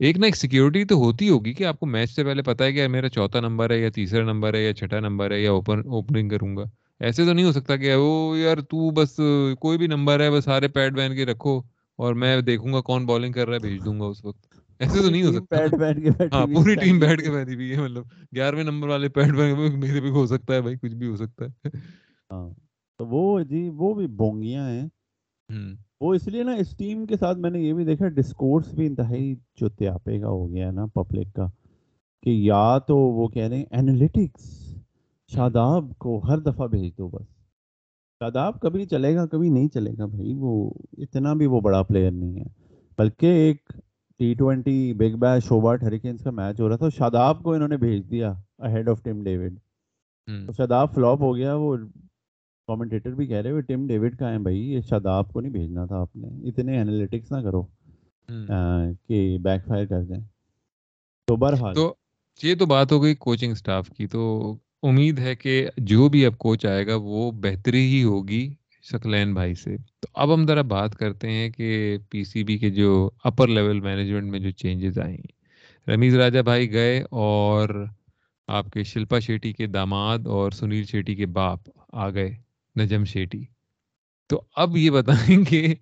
Speaker 4: ایک نہ ایک سیکورٹی تو ہوتی ہوگی کہ آپ کو میچ سے پہلے پتا ہے کہ میرا چوتھا نمبر ہے یا تیسرا نمبر ہے یا چھٹا نمبر ہے یا اوپن اوپننگ کروں گا ایسے تو نہیں ہو سکتا کہ وہ یار تو بس کوئی بھی نمبر ہے بس سارے پیڈ پہن کے رکھو اور میں دیکھوں گا کون بالنگ کر رہا ہے بھیج دوں گا اس وقت۔ ایسے تو نہیں ہو سکتا۔ ہاں پوری ٹیم بیٹھ کے بیٹھی ہوئی ہے مطلب گیارہویں نمبر والے پیڈ پہن میرے بھی ہو سکتا ہے بھائی کچھ بھی ہو سکتا ہے۔
Speaker 5: ہاں تو وہ جی وہ بھی بونگیاں ہیں۔ وہ اس لیے نا اس ٹیم کے ساتھ میں نے یہ بھی دیکھا ڈسکورس بھی انتہائی جو تیاپے کا ہو گیا ہے نا پبلک کا کہ یا تو وہ کہہ رہے ہیں اینالیٹکس شاداب کو ہر دفعہ بھیج دو بس۔ شاداب کبھی چلے گا کبھی نہیں چلے گا بھائی وہ اتنا بھی وہ بڑا پلیئر نہیں ہے۔ بلکہ ایک ٹی ٹوینٹی بگ بیش شوبارٹ ہریکینس کا میچ ہو رہا تھا شاداب کو انہوں نے بھیج دیا ہیڈ آف ٹیم ڈیوڈ تو شاداب فلاپ ہو گیا وہ کامنٹیٹر بھی کہہ رہے ہوئے ٹیم ڈیوڈ کا ہے بھائی یہ شاداب کو نہیں بھیجنا تھا آپ نے۔ اتنے انالیٹکس نہ کرو کہ بیک فائر کر دیں۔ تو بہرحال
Speaker 4: تو یہ تو بات ہو گئی کوچنگ سٹاف کی تو امید ہے کہ جو بھی اب کوچ آئے گا وہ بہتری ہی ہوگی شکلین بھائی سے۔ تو اب ہم ذرا بات کرتے ہیں کہ پی سی بی کے جو اپر لیول مینجمنٹ میں جو چینجز آئیں۔ رمیز راجہ بھائی گئے اور آپ کے شلپا شیٹی کے داماد اور سنیل شیٹی کے باپ آ گئے، نجم شیٹی۔ تو اب یہ بتائیں کہ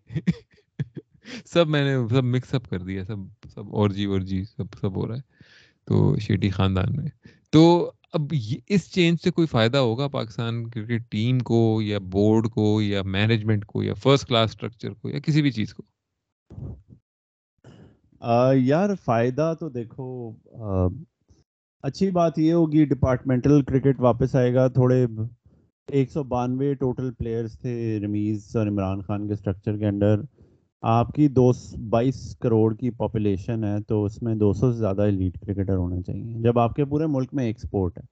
Speaker 4: سب میں نے، سب مکس اپ کر دیا، سب سب اور جی اور جی سب سب ہو رہا ہے۔ تو شیٹی خاندان میں۔ تو اب اس چینج سے کوئی فائدہ ہوگا پاکستان کرکٹ ٹیم کو یا بورڈ کو یا مینجمنٹ کو یا فرسٹ کلاس اسٹرکچر کو یا کسی بھی چیز کو؟
Speaker 5: یار فائدہ تو دیکھو اچھی بات یہ ہوگی ڈپارٹمنٹل کرکٹ واپس آئے گا، تھوڑے ایک سو بانوے ٹوٹل پلیئرس تھے رمیز اور عمران خان کے اسٹرکچر کے انڈر آپ کی دو بائیس کروڑ کی پاپولیشن ہے تو اس میں دو سو سے زیادہ ایلیٹ کرکٹر ہونے چاہیے۔ جب آپ کے پورے ملک میں ایکسپورٹ ہے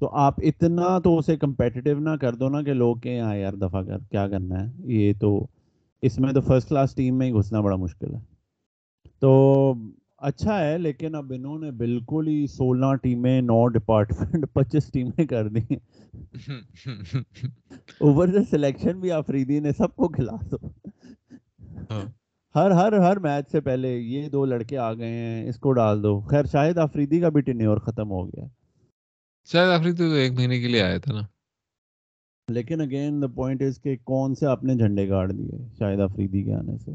Speaker 5: تو آپ اتنا تو اسے کمپیٹیو نہ کر دو نا کہ لوگ کہ ہاں یار دفاع کر کیا کرنا ہے؟ یہ تو اس میں تو فرسٹ کلاس ٹیم میں ہی گھسنا بڑا مشکل ہے۔ تو اچھا ہے لیکن اب انہوں نے بالکل ہی سولہ ٹیمیں نو ڈپارٹمنٹ [laughs] پچیس ٹیمیں کر دی۔ [laughs] اوور سے سلیکشن بھی آفریدی نے سب کو کھلا دو۔ ہر ہر ہر میچ سے پہلے یہ دو لڑکے آ گئے ہیں اس کو ڈال دو۔ خیر شاہد آفریدی کا بھی ٹینیور ختم ہو گیا۔
Speaker 4: شاید آفریدی تو ایک مہینے کے لیے آیا تھا نا۔
Speaker 5: لیکن اگین دا پوائنٹ از کہ کون سے آپ نے جھنڈے گاڑ دیے شاہد آفریدی کے آنے سے؟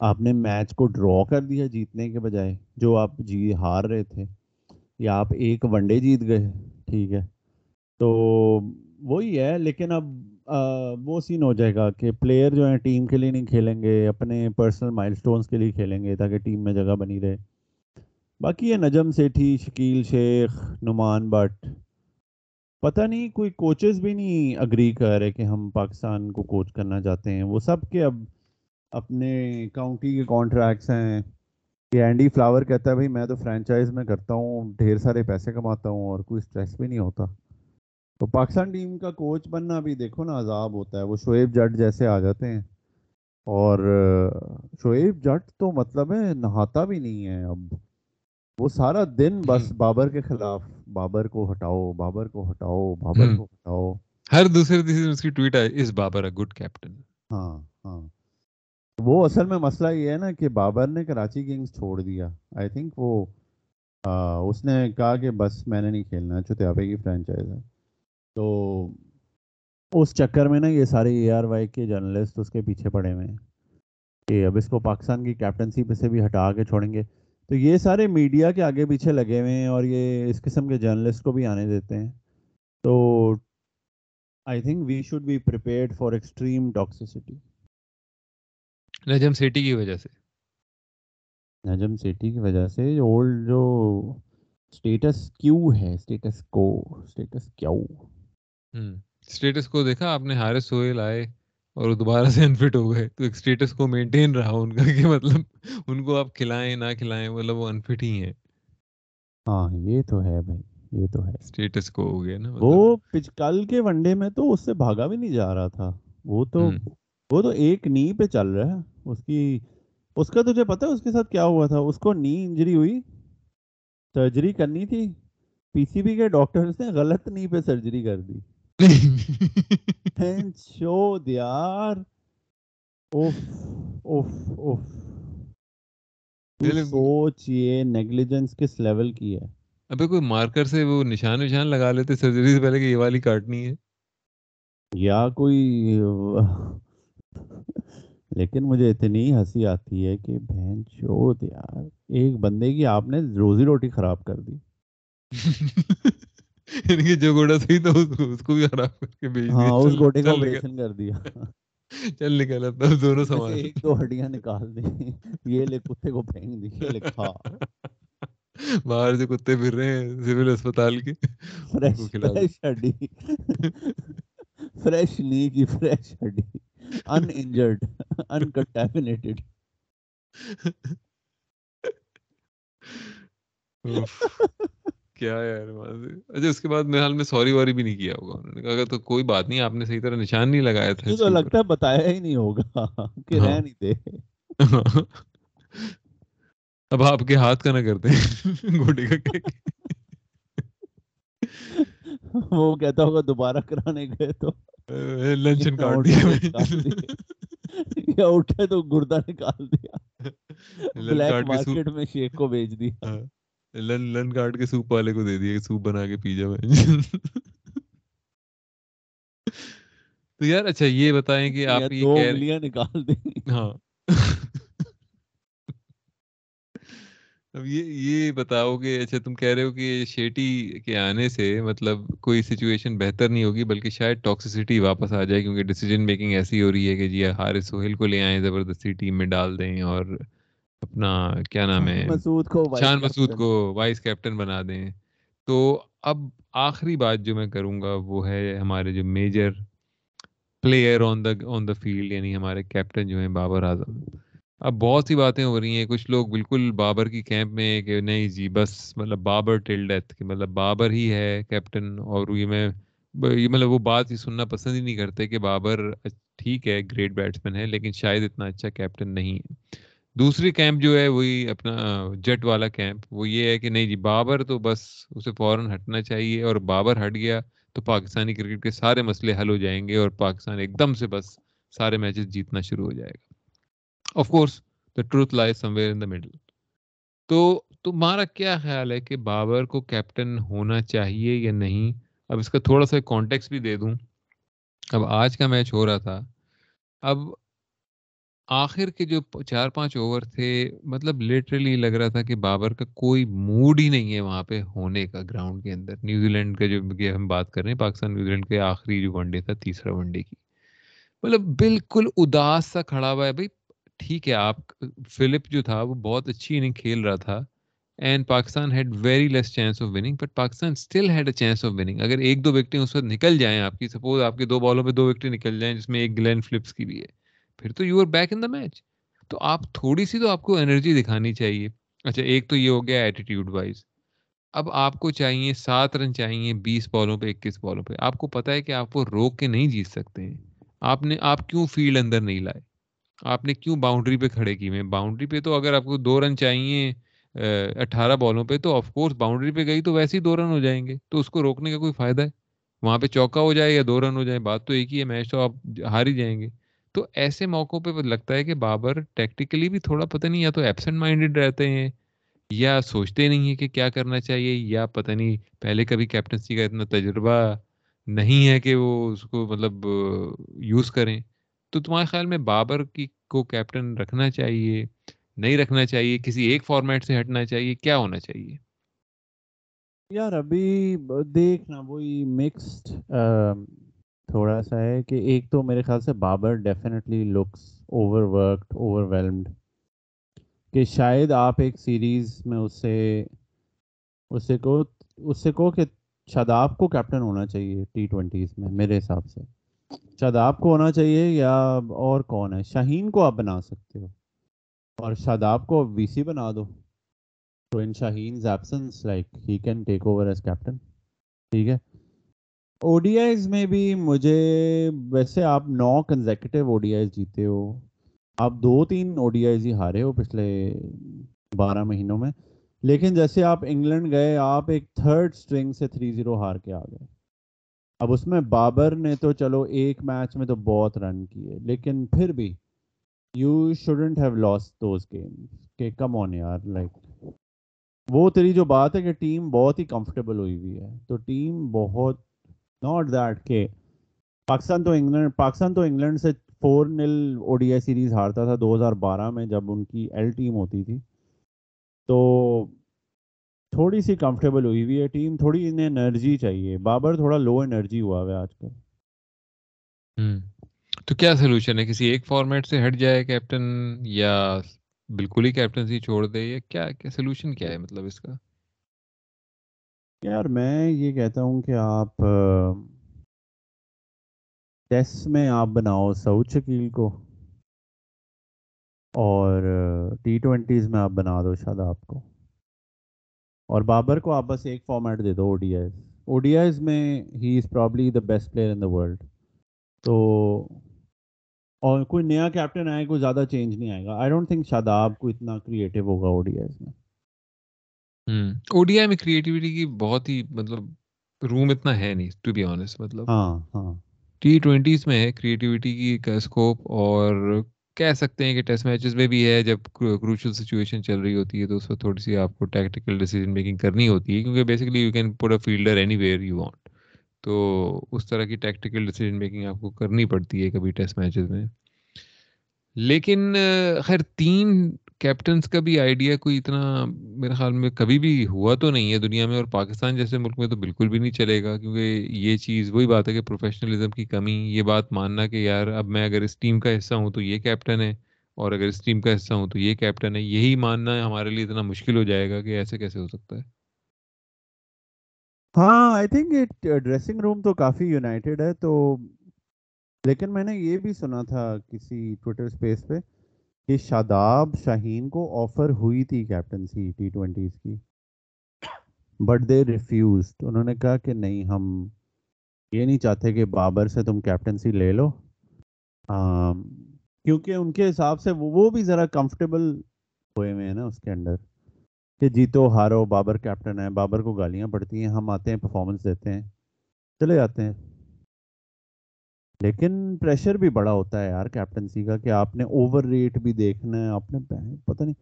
Speaker 5: آپ نے میچ کو ڈرا کر دیا جیتنے کے بجائے جو آپ جی ہار رہے تھے یا آپ ایک ون ڈے جیت گئے ٹھیک ہے۔ تو وہی ہے لیکن اب وہ سین ہو جائے گا کہ پلیئر جو ہیں ٹیم کے لیے نہیں کھیلیں گے، اپنے پرسنل مائل سٹونز کے لیے کھیلیں گے تاکہ ٹیم میں جگہ بنی رہے۔ باقی یہ نجم سیٹھی، شکیل شیخ، نعمان بٹ۔ پتہ نہیں، کوئی کوچز بھی نہیں اگری کر رہے کہ ہم پاکستان کو کوچ کرنا چاہتے ہیں۔ وہ سب کے اب اپنے کاؤنٹی کے کانٹریکٹس ہیں۔ کہ اینڈی فلاور کہتا ہے، بھائی میں تو فرینچائز میں کرتا ہوں، ڈھیر سارے پیسے کماتا ہوں اور کوئی اسٹریس بھی نہیں ہوتا۔ تو پاکستان ٹیم کا کوچ بننا بھی دیکھو نا عذاب ہوتا ہے وہ شعیب جٹ جیسے آ جاتے ہیں۔ اور شعیب جٹ تو مطلب ہے نہاتا بھی نہیں ہے اب۔ وہ سارا دن بس بابر کے خلاف بابر کو ہٹاؤ بابر کو ہٹاؤ بابر کو ہٹاؤ۔
Speaker 4: ہر دوسرے تیسرے اس کی tweet I is Babar a good captain
Speaker 5: ہاں ہاں۔ وہ اصل میں مسئلہ یہ ہے نا کہ بابر نے کراچی کنگز چھوڑ دیا۔ آئی تھنک وہ اس نے کہا کہ بس میں نے نہیں کھیلنا چتیاپے کی فرینچائز ہے۔ تو اس چکر میں نا یہ سارے اے آر وائی کے جرنلسٹ اس کے پیچھے پڑے ہوئے ہیں کہ اب اس کو پاکستان کی کیپٹنسی پہ سے بھی ہٹا کے چھوڑیں گے۔ تو یہ سارے میڈیا کے آگے پیچھے لگے ہوئے ہیں اور یہ اس قسم کے جرنلسٹ کو بھی آنے دیتے ہیں۔ تو I think we should be prepared for extreme toxicity
Speaker 4: Najam Sethi کی وجہ سے۔
Speaker 5: نجم سیٹی کی وجہ سے اولڈ جو اسٹیٹس کیو ہے اسٹیٹس کو اسٹیٹس کیو
Speaker 4: اسٹیٹس کو دیکھا آپ نے ہارس سوہیل آئے اور وہ دوبارہ سے انفٹ ہو گئے۔ تو ایک اسٹیٹس کو مینٹین رہا ان کا کہ مطلب ان کو آپ کھلائیں نہ کھلائیں مطلب وہ انفٹ ہی ہیں۔
Speaker 5: ہاں یہ تو ہے بھائی یہ تو ہے۔
Speaker 4: اسٹیٹس کو ہو گیا نا
Speaker 5: وہ کل کے ون ڈے میں تو اس سے بھاگا بھی نہیں جا رہا تھا۔ وہ تو وہ تو ایک نی پہ چل رہا ہے۔ اس کی اس کا تجھے پتا اس کے ساتھ کیا ہوا تھا؟ اس کو نی انجری ہوئی۔ سرجری کرنی تھی۔ پی سی بی کے ڈاکٹرز نے غلط نی پہ سرجری کر دی۔ سوچ یہ نیگلیجنس کس لیول کی ہے
Speaker 4: ابھی کوئی مارکر سے وہ نشان نشان لگا لیتے سرجری سے پہلے کہ یہ والی کاٹنی ہے
Speaker 5: یا کوئی لیکن مجھے اتنی ہنسی آتی ہے کہ بہن چوت یار ایک بندے کی آپ نے روزی روٹی خراب کر دی
Speaker 4: یعنی جو گھوڑا صحیح تھا اس کو بھی خراب کر کے بھیج
Speaker 5: ہاں اس گھوڑے کا آپریشن کر دیا۔ [laughs]
Speaker 4: چل نکل اب دونوں سامان۔
Speaker 5: ایک دو ہڈیاں نکال دی۔ یہ لے کتے کو پھینک دی یہ لے کھا۔
Speaker 4: باہر سے کتے پھر رہے ہیں سول اسپتال کے۔
Speaker 5: فریش ہڈی۔ فریش نی کی فریش ہڈی۔ ان انجرڈ ان کنٹامینیٹڈ
Speaker 4: کیا یار اچھا اس کے بعد میرے حال میں سوری واری بھی نہیں کیا ہوگا۔ انہوں نے کہا تو کوئی بات نہیں آپ نے صحیح طرح نشان نہیں لگایا تھا
Speaker 5: تو لگتا ہے بتایا ہی نہیں ہوگا [laughs] کہ رہ نہیں دے۔
Speaker 4: اب آپ کے ہاتھ کا نہ کرتے [laughs] گوڈے کا کیک [laughs]
Speaker 5: وہ کہتا ہوگا دوبارہ کرانے گئے تو
Speaker 4: لنچن کاٹ دیا
Speaker 5: اٹھے تو گردہ نکال دیا۔ بلیک مارکیٹ میں شیخ کو بیچ دیا۔
Speaker 4: لن لن کاٹ کے سوپ والے کو دے دیا سوپ بنا کے پی جا میں۔ [laughs] تو یار اچھا یہ بتائیں کہ آپ یہ
Speaker 5: انگلیاں نکال دیں۔ [laughs]
Speaker 4: ہاں۔ [laughs] اب یہ یہ بتاؤ کہ اچھا تم کہہ رہے ہو کہ شیٹی کے آنے سے مطلب کوئی سچویشن بہتر نہیں ہوگی بلکہ شاید ٹاکسسٹی واپس آ جائے کیونکہ ڈیسیجن میکنگ ایسی ہو رہی ہے کہ جی حارث سہیل کو لے آئیں زبردستی ٹیم میں ڈال دیں اور اپنا کیا نام ہے؟
Speaker 5: مسعود کو
Speaker 4: شان مسعود کو وائس کیپٹن بنا دیں۔ تو اب آخری بات جو میں کروں گا وہ ہے ہمارے جو major player on the on the field یعنی ہمارے کیپٹن جو ہیں بابر اعظم۔ اب بہت سی باتیں ہو رہی ہیں۔ کچھ لوگ بالکل بابر کی کیمپ میں کہ نہیں جی بس مطلب بابر ٹل ڈیتھ کہ مطلب بابر ہی ہے کیپٹن اور یہ میں یہ مطلب وہ بات ہی سننا پسند ہی نہیں کرتے کہ بابر ٹھیک ہے گریٹ بیٹسمین ہے لیکن شاید اتنا اچھا کیپٹن نہیں ہے۔ دوسری کیمپ جو ہے وہی اپنا جٹ والا کیمپ وہ یہ ہے کہ نہیں جی بابر تو بس اسے فوراً ہٹنا چاہیے اور بابر ہٹ گیا تو پاکستانی کرکٹ کے سارے مسئلے حل ہو جائیں گے اور پاکستان ایک دم سے بس سارے میچز جیتنا شروع ہو جائے گا۔ Of course the truth lies somewhere in the middle تو، تمہارا کیا خیال ہے کہ بابر کو کیپٹن ہونا چاہیے یا نہیں؟ اب اس کا تھوڑا سا کانٹیکس بھی دے دوں۔ اب آج کا میچ ہو رہا تھا۔ اب آخر کے جو چار پانچ اوور تھے مطلب لٹرلی لگ رہا تھا کہ بابر کا کوئی موڈ ہی نہیں ہے وہاں پہ ہونے کا گراؤنڈ کے اندر۔ نیوزی لینڈ کا جو ہم بات کر رہے ہیں، پاکستان نیوزی لینڈ کے آخری جو ون ڈے تھا، تیسرا ون ڈے کی۔ مطلب بالکل اداس سا کھڑا ہوا ہے، بھائی ٹھیک ہے آپ فلپ جو تھا، وہ بہت اچھی اننگ کھیل رہا تھا۔ And Pakistan had very less chance of winning but Pakistan still had a chance of winning اگر ایک دو وکٹیں اس وقت نکل جائیں آپ کی سپوز آپ کے دو بالوں پہ دو وکٹیں نکل جائیں، جس میں ایک گلین فلپس کی بھی ہے۔ پھر تو you are back in the match تو آپ تھوڑی سی تو آپ کو انرجی دکھانی چاہیے. اچھا ایک تو یہ ہو گیا ایٹیٹیوڈ وائز اب آپ کو چاہیے سات رن چاہیے بیس بالوں پہ، اکیس بالوں پہ. آپ کو پتا ہے کہ آپ وہ روک کے نہیں جیت سکتے ہیں. آپ نے، آپ کیوں فیلڈ اندر نہیں لائے؟ آپ نے کیوں باؤنڈری پہ کھڑے کی میں باؤنڈری پہ تو اگر آپ کو دو رن چاہیے اٹھارہ بالوں پہ تو آف کورس باؤنڈری پہ گئی تو ویسے ہی دو رن ہو جائیں گے. تو اس کو روکنے کا کوئی فائدہ ہے؟ وہاں پہ چوکا ہو جائے یا دو رن ہو جائے بات تو ایک ہی ہے میچ تو آپ ہار ہی جائیں گے. تو ایسے موقعوں پہ لگتا ہے کہ بابر ٹیکٹیکلی بھی تھوڑا پتہ نہیں یا تو ایبسنٹ مائنڈیڈ رہتے ہیں یا سوچتے نہیں ہیں کہ کیا کرنا چاہیے یا پتہ نہیں پہلے کبھی کیپٹنسی کا اتنا تجربہ نہیں ہے کہ وہ اس کو مطلب یوز کریں۔ تو تمہارے خیال میں بابر کی کو کیپٹن رکھنا چاہیے، نہیں رکھنا چاہیے، کسی ایک فارمیٹ سے ہٹنا چاہیے، کیا ہونا چاہیے؟
Speaker 5: یار ابھی دیکھنا وہی مکسڈ تھوڑا سا ہے کہ ایک تو میرے خیال سے Babar definitely looks overworked overwhelmed کہ شاید آپ ایک سیریز میں اس سے اس سے کو، اس سے کہو کہ شاداب کو کیپٹن ہونا چاہیے ٹی ٹوینٹیز میں میرے حساب سے۔ شاداب کو ہونا چاہیے یا اور کون ہے؟ شاہین کو آپ بنا سکتے ہو۔ اور شاداب کو وی سی بنا دو۔ تو in Shaheen absence like he can take over as captain ٹھیک ہے؟ او ڈی آئیز میں بھی مجھے ویسے آپ nine consecutive O D Is جیتے ہو۔ آپ دو تین او ڈی آئیز ہی ہارے ہو پچھلے بارہ مہینوں میں۔ لیکن جیسے آپ انگلینڈ گئے، آپ ایک تھرڈ اسٹرنگ سے تھری زیرو ہار کے آ گئے۔ اب اس میں بابر نے تو چلو ایک میچ میں تو بہت رن کیے، لیکن پھر بھی you shouldn't have lost those game کہ کم آن یار لائک وہ تیری جو بات ہے کہ ٹیم بہت ہی کمفرٹیبل ہوئی ہوئی ہے۔ تو ٹیم بہت ناٹ دیٹ کہ پاکستان تو انگلینڈ پاکستان تو انگلینڈ سے four nil O D I series ہارتا تھا دو ہزار بارہ میں جب ان کی ایل ٹیم ہوتی تھی تو تھوڑی سی کمفرٹیبل ہوئی ہوئی ہے ٹیم تھوڑی انہیں انرجی چاہیے بابر تھوڑا لو انرجی ہوا ہوا ہے آج کل
Speaker 4: تو کیا سولوشن ہے کسی ایک فارمیٹ سے ہٹ جائے کیپٹن یا بالکل ہی کیپٹنسی چھوڑ دے یا کیا کیا سولوشن کیا ہے مطلب اس کا
Speaker 5: یار میں یہ کہتا ہوں کہ آپ ٹیسٹ میں آپ بناؤ سعود شکیل کو اور ٹی ٹوینٹیز میں آپ بنا دو شاید آپ کو اور بابر کو آپ بس ایک فارمیٹ دے دو O D Is O D Is میں ہی is probably the best player in the world تو اور کوئی نیا کیپٹن آئے کوئی زیادہ چینج نہیں آئے گا. آئی ڈونٹ تھنک شاداب کو اتنا کریٹو ہوگا او ڈی آئیز میں.
Speaker 4: او ڈی آئی میں کریٹیوٹی کی بہت ہی مطلب روم اتنا ہے نہیں ٹو بی آنےسٹ مطلب
Speaker 5: ہاں ہاں۔
Speaker 4: ٹی ٹوینٹیز میں ہے کریٹیوٹی کی کا اسکوپ اور کہہ سکتے ہیں کہ ٹیسٹ میچز میں بھی ہے جب کروشل سچویشن چل رہی ہوتی ہے تو اس وقت تھوڑی سی آپ کو ٹیکٹیکل ڈیسیجن میکنگ کرنی ہوتی ہے کیونکہ basically you can put a fielder anywhere you want تو اس طرح کی ٹیکٹیکل ڈیسیجن میکنگ آپ کو کرنی پڑتی ہے کبھی ٹیسٹ میچز میں۔ لیکن خیر تین کیپٹنس کا بھی آئیڈیا کوئی اتنا میرے خیال میں کبھی بھی ہوا تو نہیں ہے دنیا میں اور پاکستان جیسے ملک میں تو بالکل بھی نہیں چلے گا کیونکہ یہ چیز وہی بات ہے کہ پروفیشنلزم کی کمی، یہ بات ماننا کہ یار اب میں اگر اس ٹیم کا حصہ ہوں تو یہ کیپٹن ہے اور اگر اس ٹیم کا حصہ ہوں تو یہ کیپٹن ہے، یہی ماننا ہمارے لیے اتنا مشکل ہو جائے گا کہ ایسے کیسے ہو سکتا ہے؟
Speaker 5: ہاں آئی تھنک ڈریسنگ روم تو کافی یونائٹیڈ ہے تو لیکن میں نے یہ بھی سنا تھا کسی ٹویٹر اسپیس پہ کہ شاداب شاہین کو آفر ہوئی تھی کیپٹنسی ٹی ٹوینٹیز کی بٹ دے ریفیوز انہوں نے کہا کہ نہیں، ہم یہ نہیں چاہتے کہ بابر سے تم کیپٹنسی لے لو۔ کیونکہ ان کے حساب سے وہ وہ بھی ذرا کمفرٹیبل ہوئے ہوئے ہیں نا اس کے اندر کہ جیتو، ہارو، بابر کیپٹن ہے بابر کو گالیاں پڑتی ہیں، ہم آتے ہیں پرفارمنس دیتے ہیں، چلے جاتے ہیں۔ لیکن پریشر بھی بڑا ہوتا ہے یار کیپٹنسی کا کہ آپ نے اوور ریٹ بھی دیکھنا ہے آپ نے پتہ نہیں۔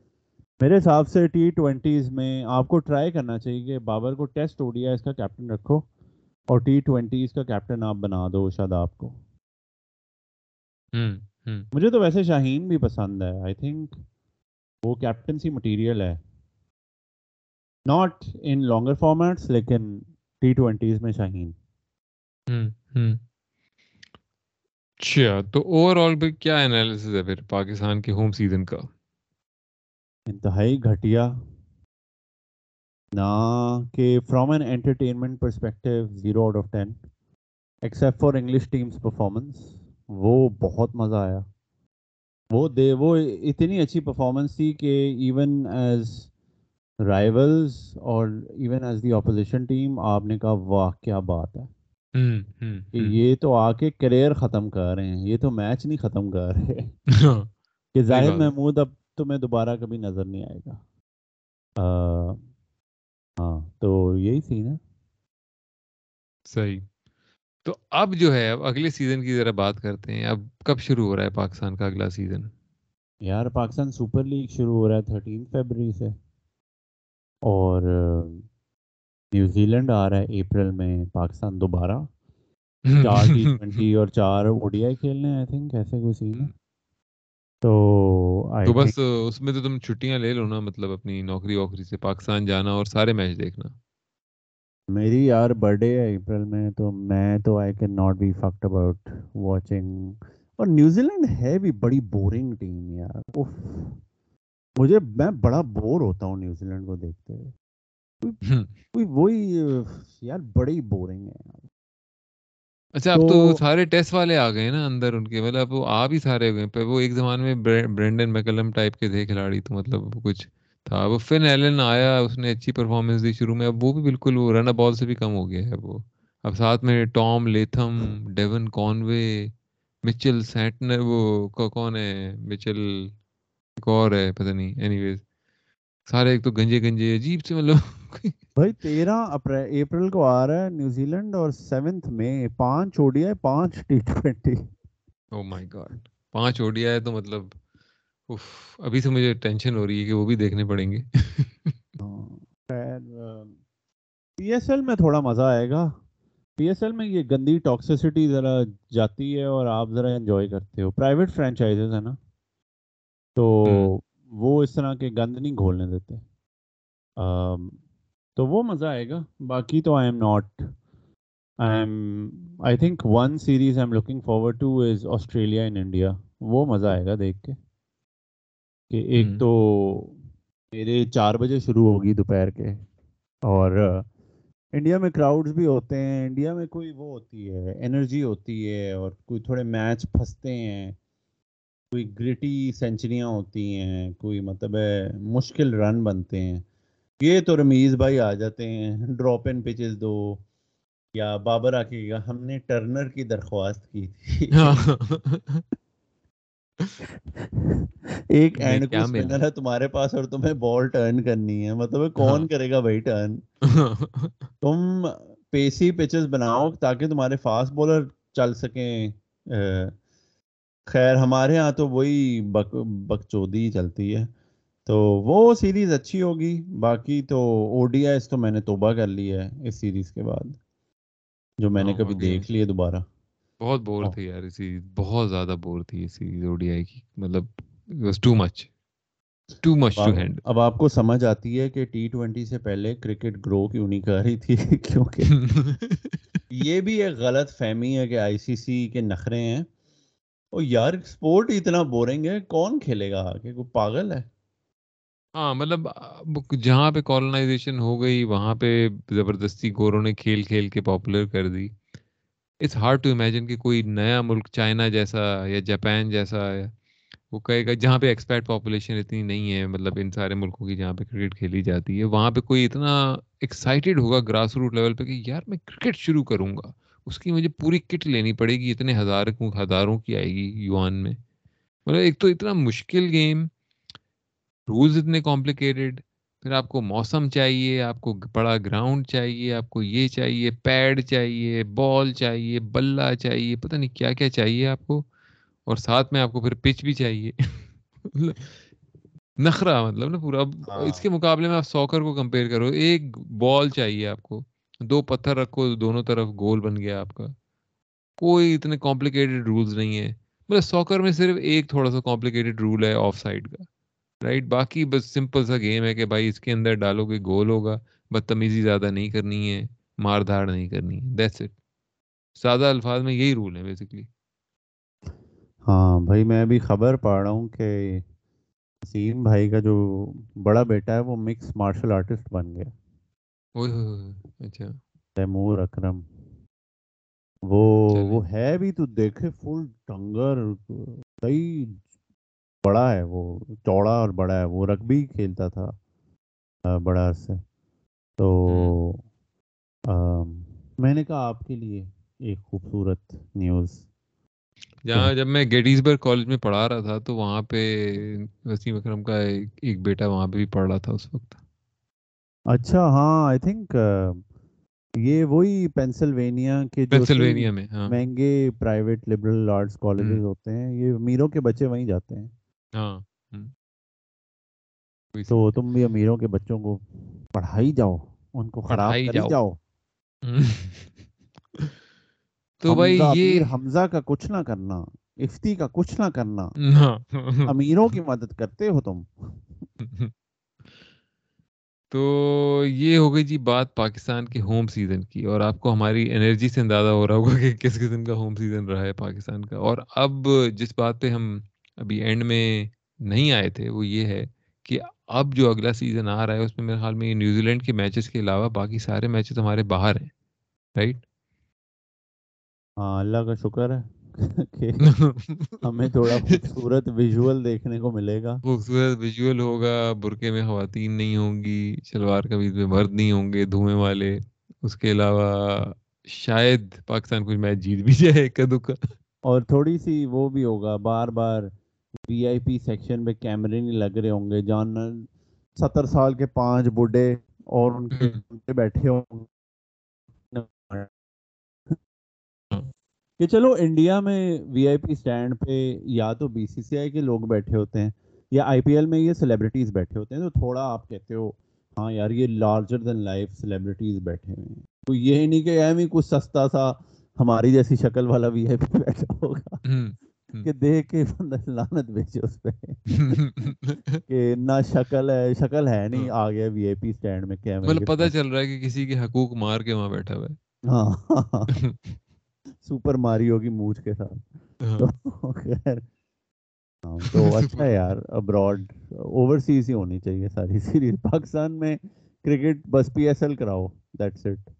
Speaker 5: میرے حساب سے ٹی ٹوینٹیز میں آپ کو ٹرائی کرنا چاہیے کہ بابر کو ٹیسٹ ہو دیا اس کا کیپٹن رکھو اور ٹی ٹوینٹیز کا کیپٹن آپ بنا دو شاداب کو۔ مجھے تو ویسے شاہین بھی پسند ہے۔ آئی تھنک وہ کیپٹنسی مٹیریل ہے۔ ناٹ ان لانگر فارمیٹس لیکن ٹی ٹوینٹیز میں شاہین۔
Speaker 4: اچھا تو اوور آل پہ کیا انالیسس ہے پھر پاکستان کے ہوم سیزن کا؟
Speaker 5: انتہائی گھٹیا۔ نہ کہ from an entertainment perspective zero out of ten except for English teams performance وہ بہت مزہ آیا۔ وہ دے، وہ اتنی اچھی پرفارمنس تھی کہ ایون ایز رائیولز اور even as the opposition team آپ نے کہا، واہ، کیا بات ہے! کہ یہ تو آ کے کریئر ختم کر رہے ہیں یہ تو میچ نہیں ختم کر رہے۔ کہ ظاہر محمود اب تمہیں دوبارہ کبھی نظر نہیں آئے گا۔ ہاں تو یہی سین ہے۔
Speaker 4: صحیح۔ تو اب جو ہے اب اگلے سیزن کی ذرا بات کرتے ہیں۔ اب کب شروع ہو رہا ہے پاکستان کا اگلا سیزن
Speaker 5: یار پاکستان سپر لیگ شروع ہو رہا ہے تھرٹین فیبری سے۔ اور نیوزی لینڈ آ رہا ہے اپریل میں پاکستان دوبارہ۔ چار [laughs] ٹی ٹوینٹی اور چار او ڈی آئی کھیلنے آئی تھنک ایسے کوئی سین ہے۔ تو
Speaker 4: تو بس اس میں تو تم چھٹیاں لے لو نا مطلب اپنی نوکری ووکری سے پاکستان جانا اور سارے میچ دیکھنا۔
Speaker 5: میری یار برتھ ڈے ہے اپریل میں تو میں تو I can not be fucked about watching اور نیوزی لینڈ ہے بھی بڑی بورنگ ٹیم یار مجھے میں بڑا بور ہوتا ہوں نیوزی لینڈ کو دیکھتے ہوئے۔ وہی یار بڑی بورنگ یار
Speaker 4: اچھا اب تو سارے ٹیسٹ والے آ گئے نا اندر ان کے مطلب آ بھی سارے گئے۔ وہ ایک زمانے میں برینڈن میکلم ٹائپ کے تھے کھلاڑی تو مطلب کچھ تھا۔ وہ فن ایلن آیا اس نے اچھی پرفارمنس دی شروع میں اب وہ بھی بالکل وہ رن بال سے بھی کم ہو گیا ہے وہ۔ اب ساتھ میں ٹام لیتھم ڈیون کانوے مچل سینٹنر وہ کون ہے؟ مچل ایک اور ہے پتہ نہیں اینی ویز سارے ایک تو گنجے گنجے عجیب سے مطلب [laughs]
Speaker 5: بھائی تیرہ اپریل کو آ رہا ہے نیوزی لینڈ اور سیونتھ میں پانچ پانچ T twenty
Speaker 4: oh my god پانچ تو مطلب ابھی سے مجھے ٹینشن ہو رہی ہے کہ وہ بھی دیکھنے پڑیں گے۔ [laughs]
Speaker 5: پی ایس ایل میں تھوڑا مزہ آئے گا۔ پی ایس ایل میں یہ گندی ٹاکسیسٹی ذرا جاتی ہے اور آپ ذرا انجوائے کرتے ہو۔ پرائیویٹ فرینچائزز ہے نا۔ تو وہ اس طرح کے گند نہیں گھولنے دیتے۔ تو وہ مزہ آئے گا۔ باقی تو I am not I am I think one series I am looking forward to is Australia in India وہ مزہ آئے گا دیکھ کے۔ کہ ایک تو میرے چار بجے شروع ہوگی دوپہر کے۔ اور انڈیا میں کراؤڈز بھی ہوتے ہیں۔ انڈیا میں کوئی وہ ہوتی ہے انرجی ہوتی ہے اور کوئی تھوڑے میچ پھنستے ہیں۔ کوئی گریٹی سینچریاں ہوتی ہیں کوئی مطلب ہے مشکل رن بنتے ہیں۔ یہ تو رمیز بھائی آ جاتے ہیں ڈراپ ان پچز دو۔ یا بابر آ کے ہم نے ٹرنر کی درخواست کی تھی۔ [laughs] ایک اینڈ کو اسپنر ہے تمہارے پاس اور تمہیں بال ٹرن کرنی ہے۔ مطلب کون ہاں۔ کرے گا بھائی ٹرن [laughs] تم پیسی پچز بناؤ تاکہ تمہارے فاسٹ بولر چل سکیں خیر ہمارے ہاں تو وہی بک بکچودی چلتی ہے تو وہ سیریز اچھی ہوگی باقی تو او ڈی آئی تو میں نے توبہ کر لی ہے اس سیریز کے بعد جو میں نے ہاں، کبھی دیکھ لیے دوبارہ۔
Speaker 4: بہت بور تھی یار اسی بہت زیادہ بور تھی اسی اوڈی آئی کی مطلب was too much too much to hand
Speaker 5: اب آپ کو سمجھ آتی ہے کہ ٹی ٹوینٹی سے پہلے کرکٹ گرو کیوں نہیں کر رہی تھی؟ [laughs] کیونکہ [laughs] یہ بھی ایک غلط فہمی ہے کہ آئی سی سی کے نخرے ہیں۔ اور یار سپورٹ اتنا بورنگ ہے، کون کھیلے گا آگے؟ کوئی پاگل ہے؟
Speaker 4: ہاں مطلب جہاں پہ کالونائزیشن ہو گئی، وہاں پہ زبردستی گوروں نے کھیل کھیل کے پاپولر کر دی۔ اٹس ہارڈ ٹو امیجن کہ کوئی نیا ملک چائنا جیسا یا جاپان جیسا وہ کہے گا جہاں پہ ایکسپیکٹ پاپولیشن اتنی نہیں ہے مطلب ان سارے ملکوں کی جہاں پہ کرکٹ کھیلی جاتی ہے۔ وہاں پہ کوئی اتنا ایکسائٹیڈ ہوگا گراس روٹ لیول پہ کہ یار میں کرکٹ شروع کروں گا۔ اس کی مجھے پوری کٹ لینی پڑے گی اتنے ہزار ہزاروں کی آئے گی یوان میں۔ مطلب ایک تو اتنا مشکل گیم رولز اتنے کمپلیکیٹڈ پھر آپ کو موسم چاہیے آپ کو بڑا گراؤنڈ چاہیے آپ کو یہ چاہیے پیڈ چاہیے بال چاہیے بلہ چاہیے پتہ نہیں کیا کیا چاہیے آپ کو۔ اور ساتھ میں آپ کو پھر پچ بھی چاہیے۔ [laughs] نخرا مطلب نا پورا۔ اب اس کے مقابلے میں آپ سوکر کو کمپیئر کرو ایک بال چاہیے آپ کو۔ دو پتھر رکھو، دونوں طرف گول بن گیا آپ کا۔ کوئی اتنے کمپلیکیٹڈ رولز نہیں ہے مطلب سوکر میں صرف ایک تھوڑا سا کمپلیکیٹڈ رول ہے آف سائڈ کا۔ رائٹ باقی بس سمپل سا گیم ہے کہ بھائی اس کے اندر ڈالو گے گول ہوگا، بدتمیزی زیادہ نہیں کرنی ہے، مار دھاڑ نہیں کرنی ہے۔ دیٹس اٹ سادہ الفاظ میں یہی رول ہے بیسکلی
Speaker 5: ہاں بھائی میں ابھی خبر پا رہا ہوں کہ وسیم بھائی کا جو بڑا بیٹا ہے وہ مکس مارشل آرٹسٹ بن گیا۔
Speaker 4: اچھا۔
Speaker 5: تیمور اکرم۔ وہ وہ ہے بھی تو دیکھے فل ٹنگر کئی بڑا ہے وہ چوڑا اور بڑا ہے۔ وہ رگبی کھیلتا تھا بڑا عرصے۔ تو میں نے کہا آپ کے لیے ایک خوبصورت نیوز۔
Speaker 4: جہاں جب میں گیٹیز برگ کالج میں پڑھا رہا تھا تو وہاں پہ وسیم اکرم کا ایک بیٹا وہاں پہ بھی پڑھ رہا تھا اس وقت۔
Speaker 5: اچھا ہاں آئی تھنک یہ وہی پینسلوینیا کے
Speaker 4: پینسلوینیا میں ہاں۔
Speaker 5: مہنگے پرائیویٹ لبرل آرٹس کالجز ہوتے ہیں یہ امیروں کے بچے وہیں جاتے ہیں۔
Speaker 4: ہاں
Speaker 5: تو تم بھی امیروں کے بچوں کو پڑھائی جاؤ ان کو خراب کری جاؤ۔ [laughs]
Speaker 4: تو بھائی یہ
Speaker 5: حمزہ کا کچھ نہ کرنا افتی کا کچھ نہ کرنا۔ امیروں کی مدد کرتے ہو تم۔ [laughs]
Speaker 4: تو یہ ہو گئی جی بات پاکستان کے ہوم سیزن کی اور آپ کو ہماری انرجی سے اندازہ ہو رہا ہوگا کہ کس قسم کا ہوم سیزن رہا ہے پاکستان کا اور اب جس بات پہ ہم ابھی اینڈ میں نہیں آئے تھے وہ یہ ہے کہ اب جو اگلا سیزن آ رہا ہے اس میں میرے خیال میں نیوزی لینڈ کے میچز کے علاوہ باقی سارے میچز ہمارے باہر ہیں رائٹ
Speaker 5: ہاں اللہ کا شکر ہے۔ [laughs] [laughs] ہمیں تھوڑا خوبصورت ویژول دیکھنے کو ملے گا۔
Speaker 4: خوبصورت ویژول ہوگا برقے میں خواتین نہیں ہوں گی شلوار قمیض میں مرد نہیں ہوں گے دھوئیں والے۔ اس کے علاوہ شاید پاکستان کچھ میچ جیت بھی جائے ایک دکا
Speaker 5: اور تھوڑی سی وہ بھی ہوگا بار بار وی آئی پی سیکشن میں کیمرے نہیں لگ رہے ہوں گے۔ جان ستر سال کے پانچ بڈھے اور ان کے بیٹھے ہوں کہ چلو انڈیا میں وی آئی پی اسٹینڈ پہ یا تو بی سی سی آئی کے لوگ بیٹھے ہوتے ہیں یا آئی پی ایل میں یہ سیلیبریٹیز بیٹھے ہوتے ہیں تو تھوڑا آپ کہتے ہو ہاں یار یہ لارجر دین لائف سیلیبریٹیز بیٹھے ہوئے ہیں۔ تو یہ نہیں کہ ایم ہی کچھ سستا سا ہماری جیسی شکل والا وی آئی پی بیٹھا ہوگا۔ کہ دیکھ کے لانت بیچے اس پہ۔ کہ نہ شکل ہے شکل ہے نہیں آ گیا وی آئی پی اسٹینڈ میں کیمرے
Speaker 4: مطلب پتہ چل رہا ہے کہ کسی کے حقوق مار کے وہاں بیٹھا ہوا ہے۔
Speaker 5: ہاں۔ [laughs] سپر ماریو کی مونچھ کے ساتھ۔ تو خیر۔ تو اچھا یار ابراڈ اوورسیز ہی ہونی چاہیے ساری سیریز پاکستان میں کرکٹ بس پی ایس ایل کراؤ دیٹس اٹ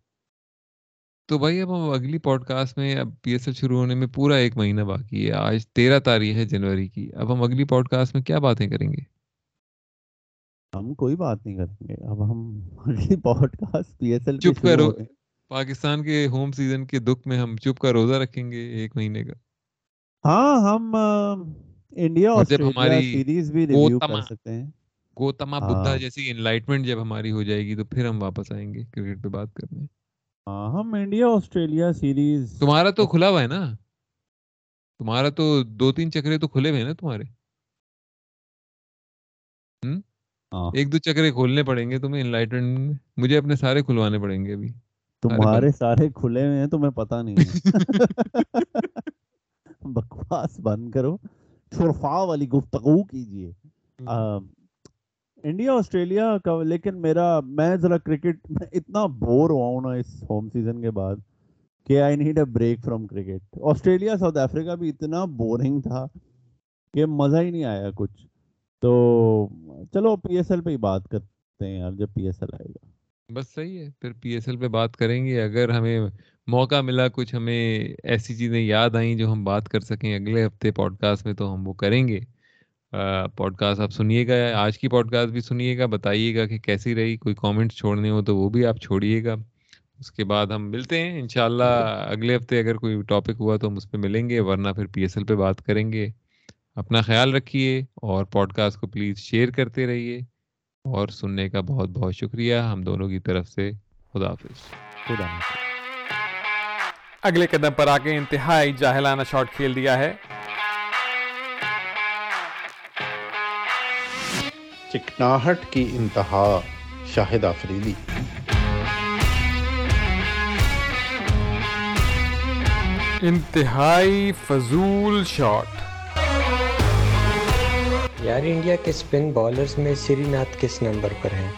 Speaker 4: تو بھائی اب ہم اگلی پوڈ کاسٹ میں اب پی ایس ایل شروع ہونے میں پورا ایک مہینہ باقی ہے۔ آج تیرہ تاریخ ہے جنوری کی۔ اب ہم اگلی پوڈ کاسٹ میں کیا باتیں کریں گے؟
Speaker 5: ہم کوئی بات نہیں کریں گے۔ اب ہم اگلی podcast P S L
Speaker 4: چپ کرو۔ پاکستان کے ہوم سیزن کے دکھ میں ہم چپ کا روزہ رکھیں گے ایک مہینے کا۔
Speaker 5: ہاں ہم انڈیا آسٹریلیا سیریز بھی ریویو کر سکتے ہیں۔
Speaker 4: گوتما بدھا جیسی انلائٹمنٹ جب ہماری ہو جائے گی تو پھر ہم واپس آئیں گے کرکٹ پہ بات کرنے۔
Speaker 5: ہاں ہم انڈیا آسٹریلیا سیریز
Speaker 4: تمہارا تو کھلا ہوا ہے نا؟ تمہارا تو دو تین چکرے تو کھلے ہوئے نا تمہارے؟ ایک دو چکرے کھولنے پڑیں گے تمہیں انلائٹمنٹ مجھے اپنے سارے کھلوانے پڑیں گے ابھی۔
Speaker 5: تمہارے سارے کھلے ہوئے ہیں تمہیں پتہ نہیں [laughs] بکواس بند کرو۔ شرفا والی گفتگو کیجیے انڈیا آسٹریلیا کا لیکن میرا میں ذرا کرکٹ میں اتنا بور ہوا ہوں نا اس ہوم سیزن کے بعد کہ I need a break from cricket Australia South Africa بھی اتنا بورنگ تھا کہ مزہ ہی نہیں آیا کچھ۔ تو چلو پی ایس ایل پہ ہی بات کرتے ہیں یار جب پی ایس ایل آئے گا۔
Speaker 4: بس صحیح ہے پھر پی ایس ایل پہ بات کریں گے۔ اگر ہمیں موقع ملا کچھ ہمیں ایسی چیزیں یاد آئیں جو ہم بات کر سکیں اگلے ہفتے پوڈ کاسٹ میں تو ہم وہ کریں گے۔ پوڈ کاسٹ آپ سنیے گا آج کی پوڈ کاسٹ بھی سنیے گا بتائیے گا کہ کیسی رہی۔ کوئی کامنٹس چھوڑنے ہو تو وہ بھی آپ چھوڑیے گا۔ اس کے بعد ہم ملتے ہیں۔ انشاءاللہ اگلے ہفتے اگر کوئی ٹاپک ہوا تو ہم اس پہ ملیں گے ورنہ پھر پی ایس ایل پہ بات کریں گے۔ اپنا خیال رکھیے اور پوڈ کاسٹ کو پلیز شیئر کرتے رہیے۔ اور سننے کا بہت بہت شکریہ۔ ہم دونوں کی طرف سے خدا حافظ۔
Speaker 6: خدا حافظ۔
Speaker 7: اگلے قدم پر آ کے انتہائی جاہلانہ شاٹ کھیل دیا ہے۔
Speaker 5: چکناہٹ کی انتہا شاہد آفریدی
Speaker 7: انتہائی فضول شاٹ۔
Speaker 3: یار انڈیا کے اسپن بالرز میں سری ناتھ کس نمبر پر ہیں؟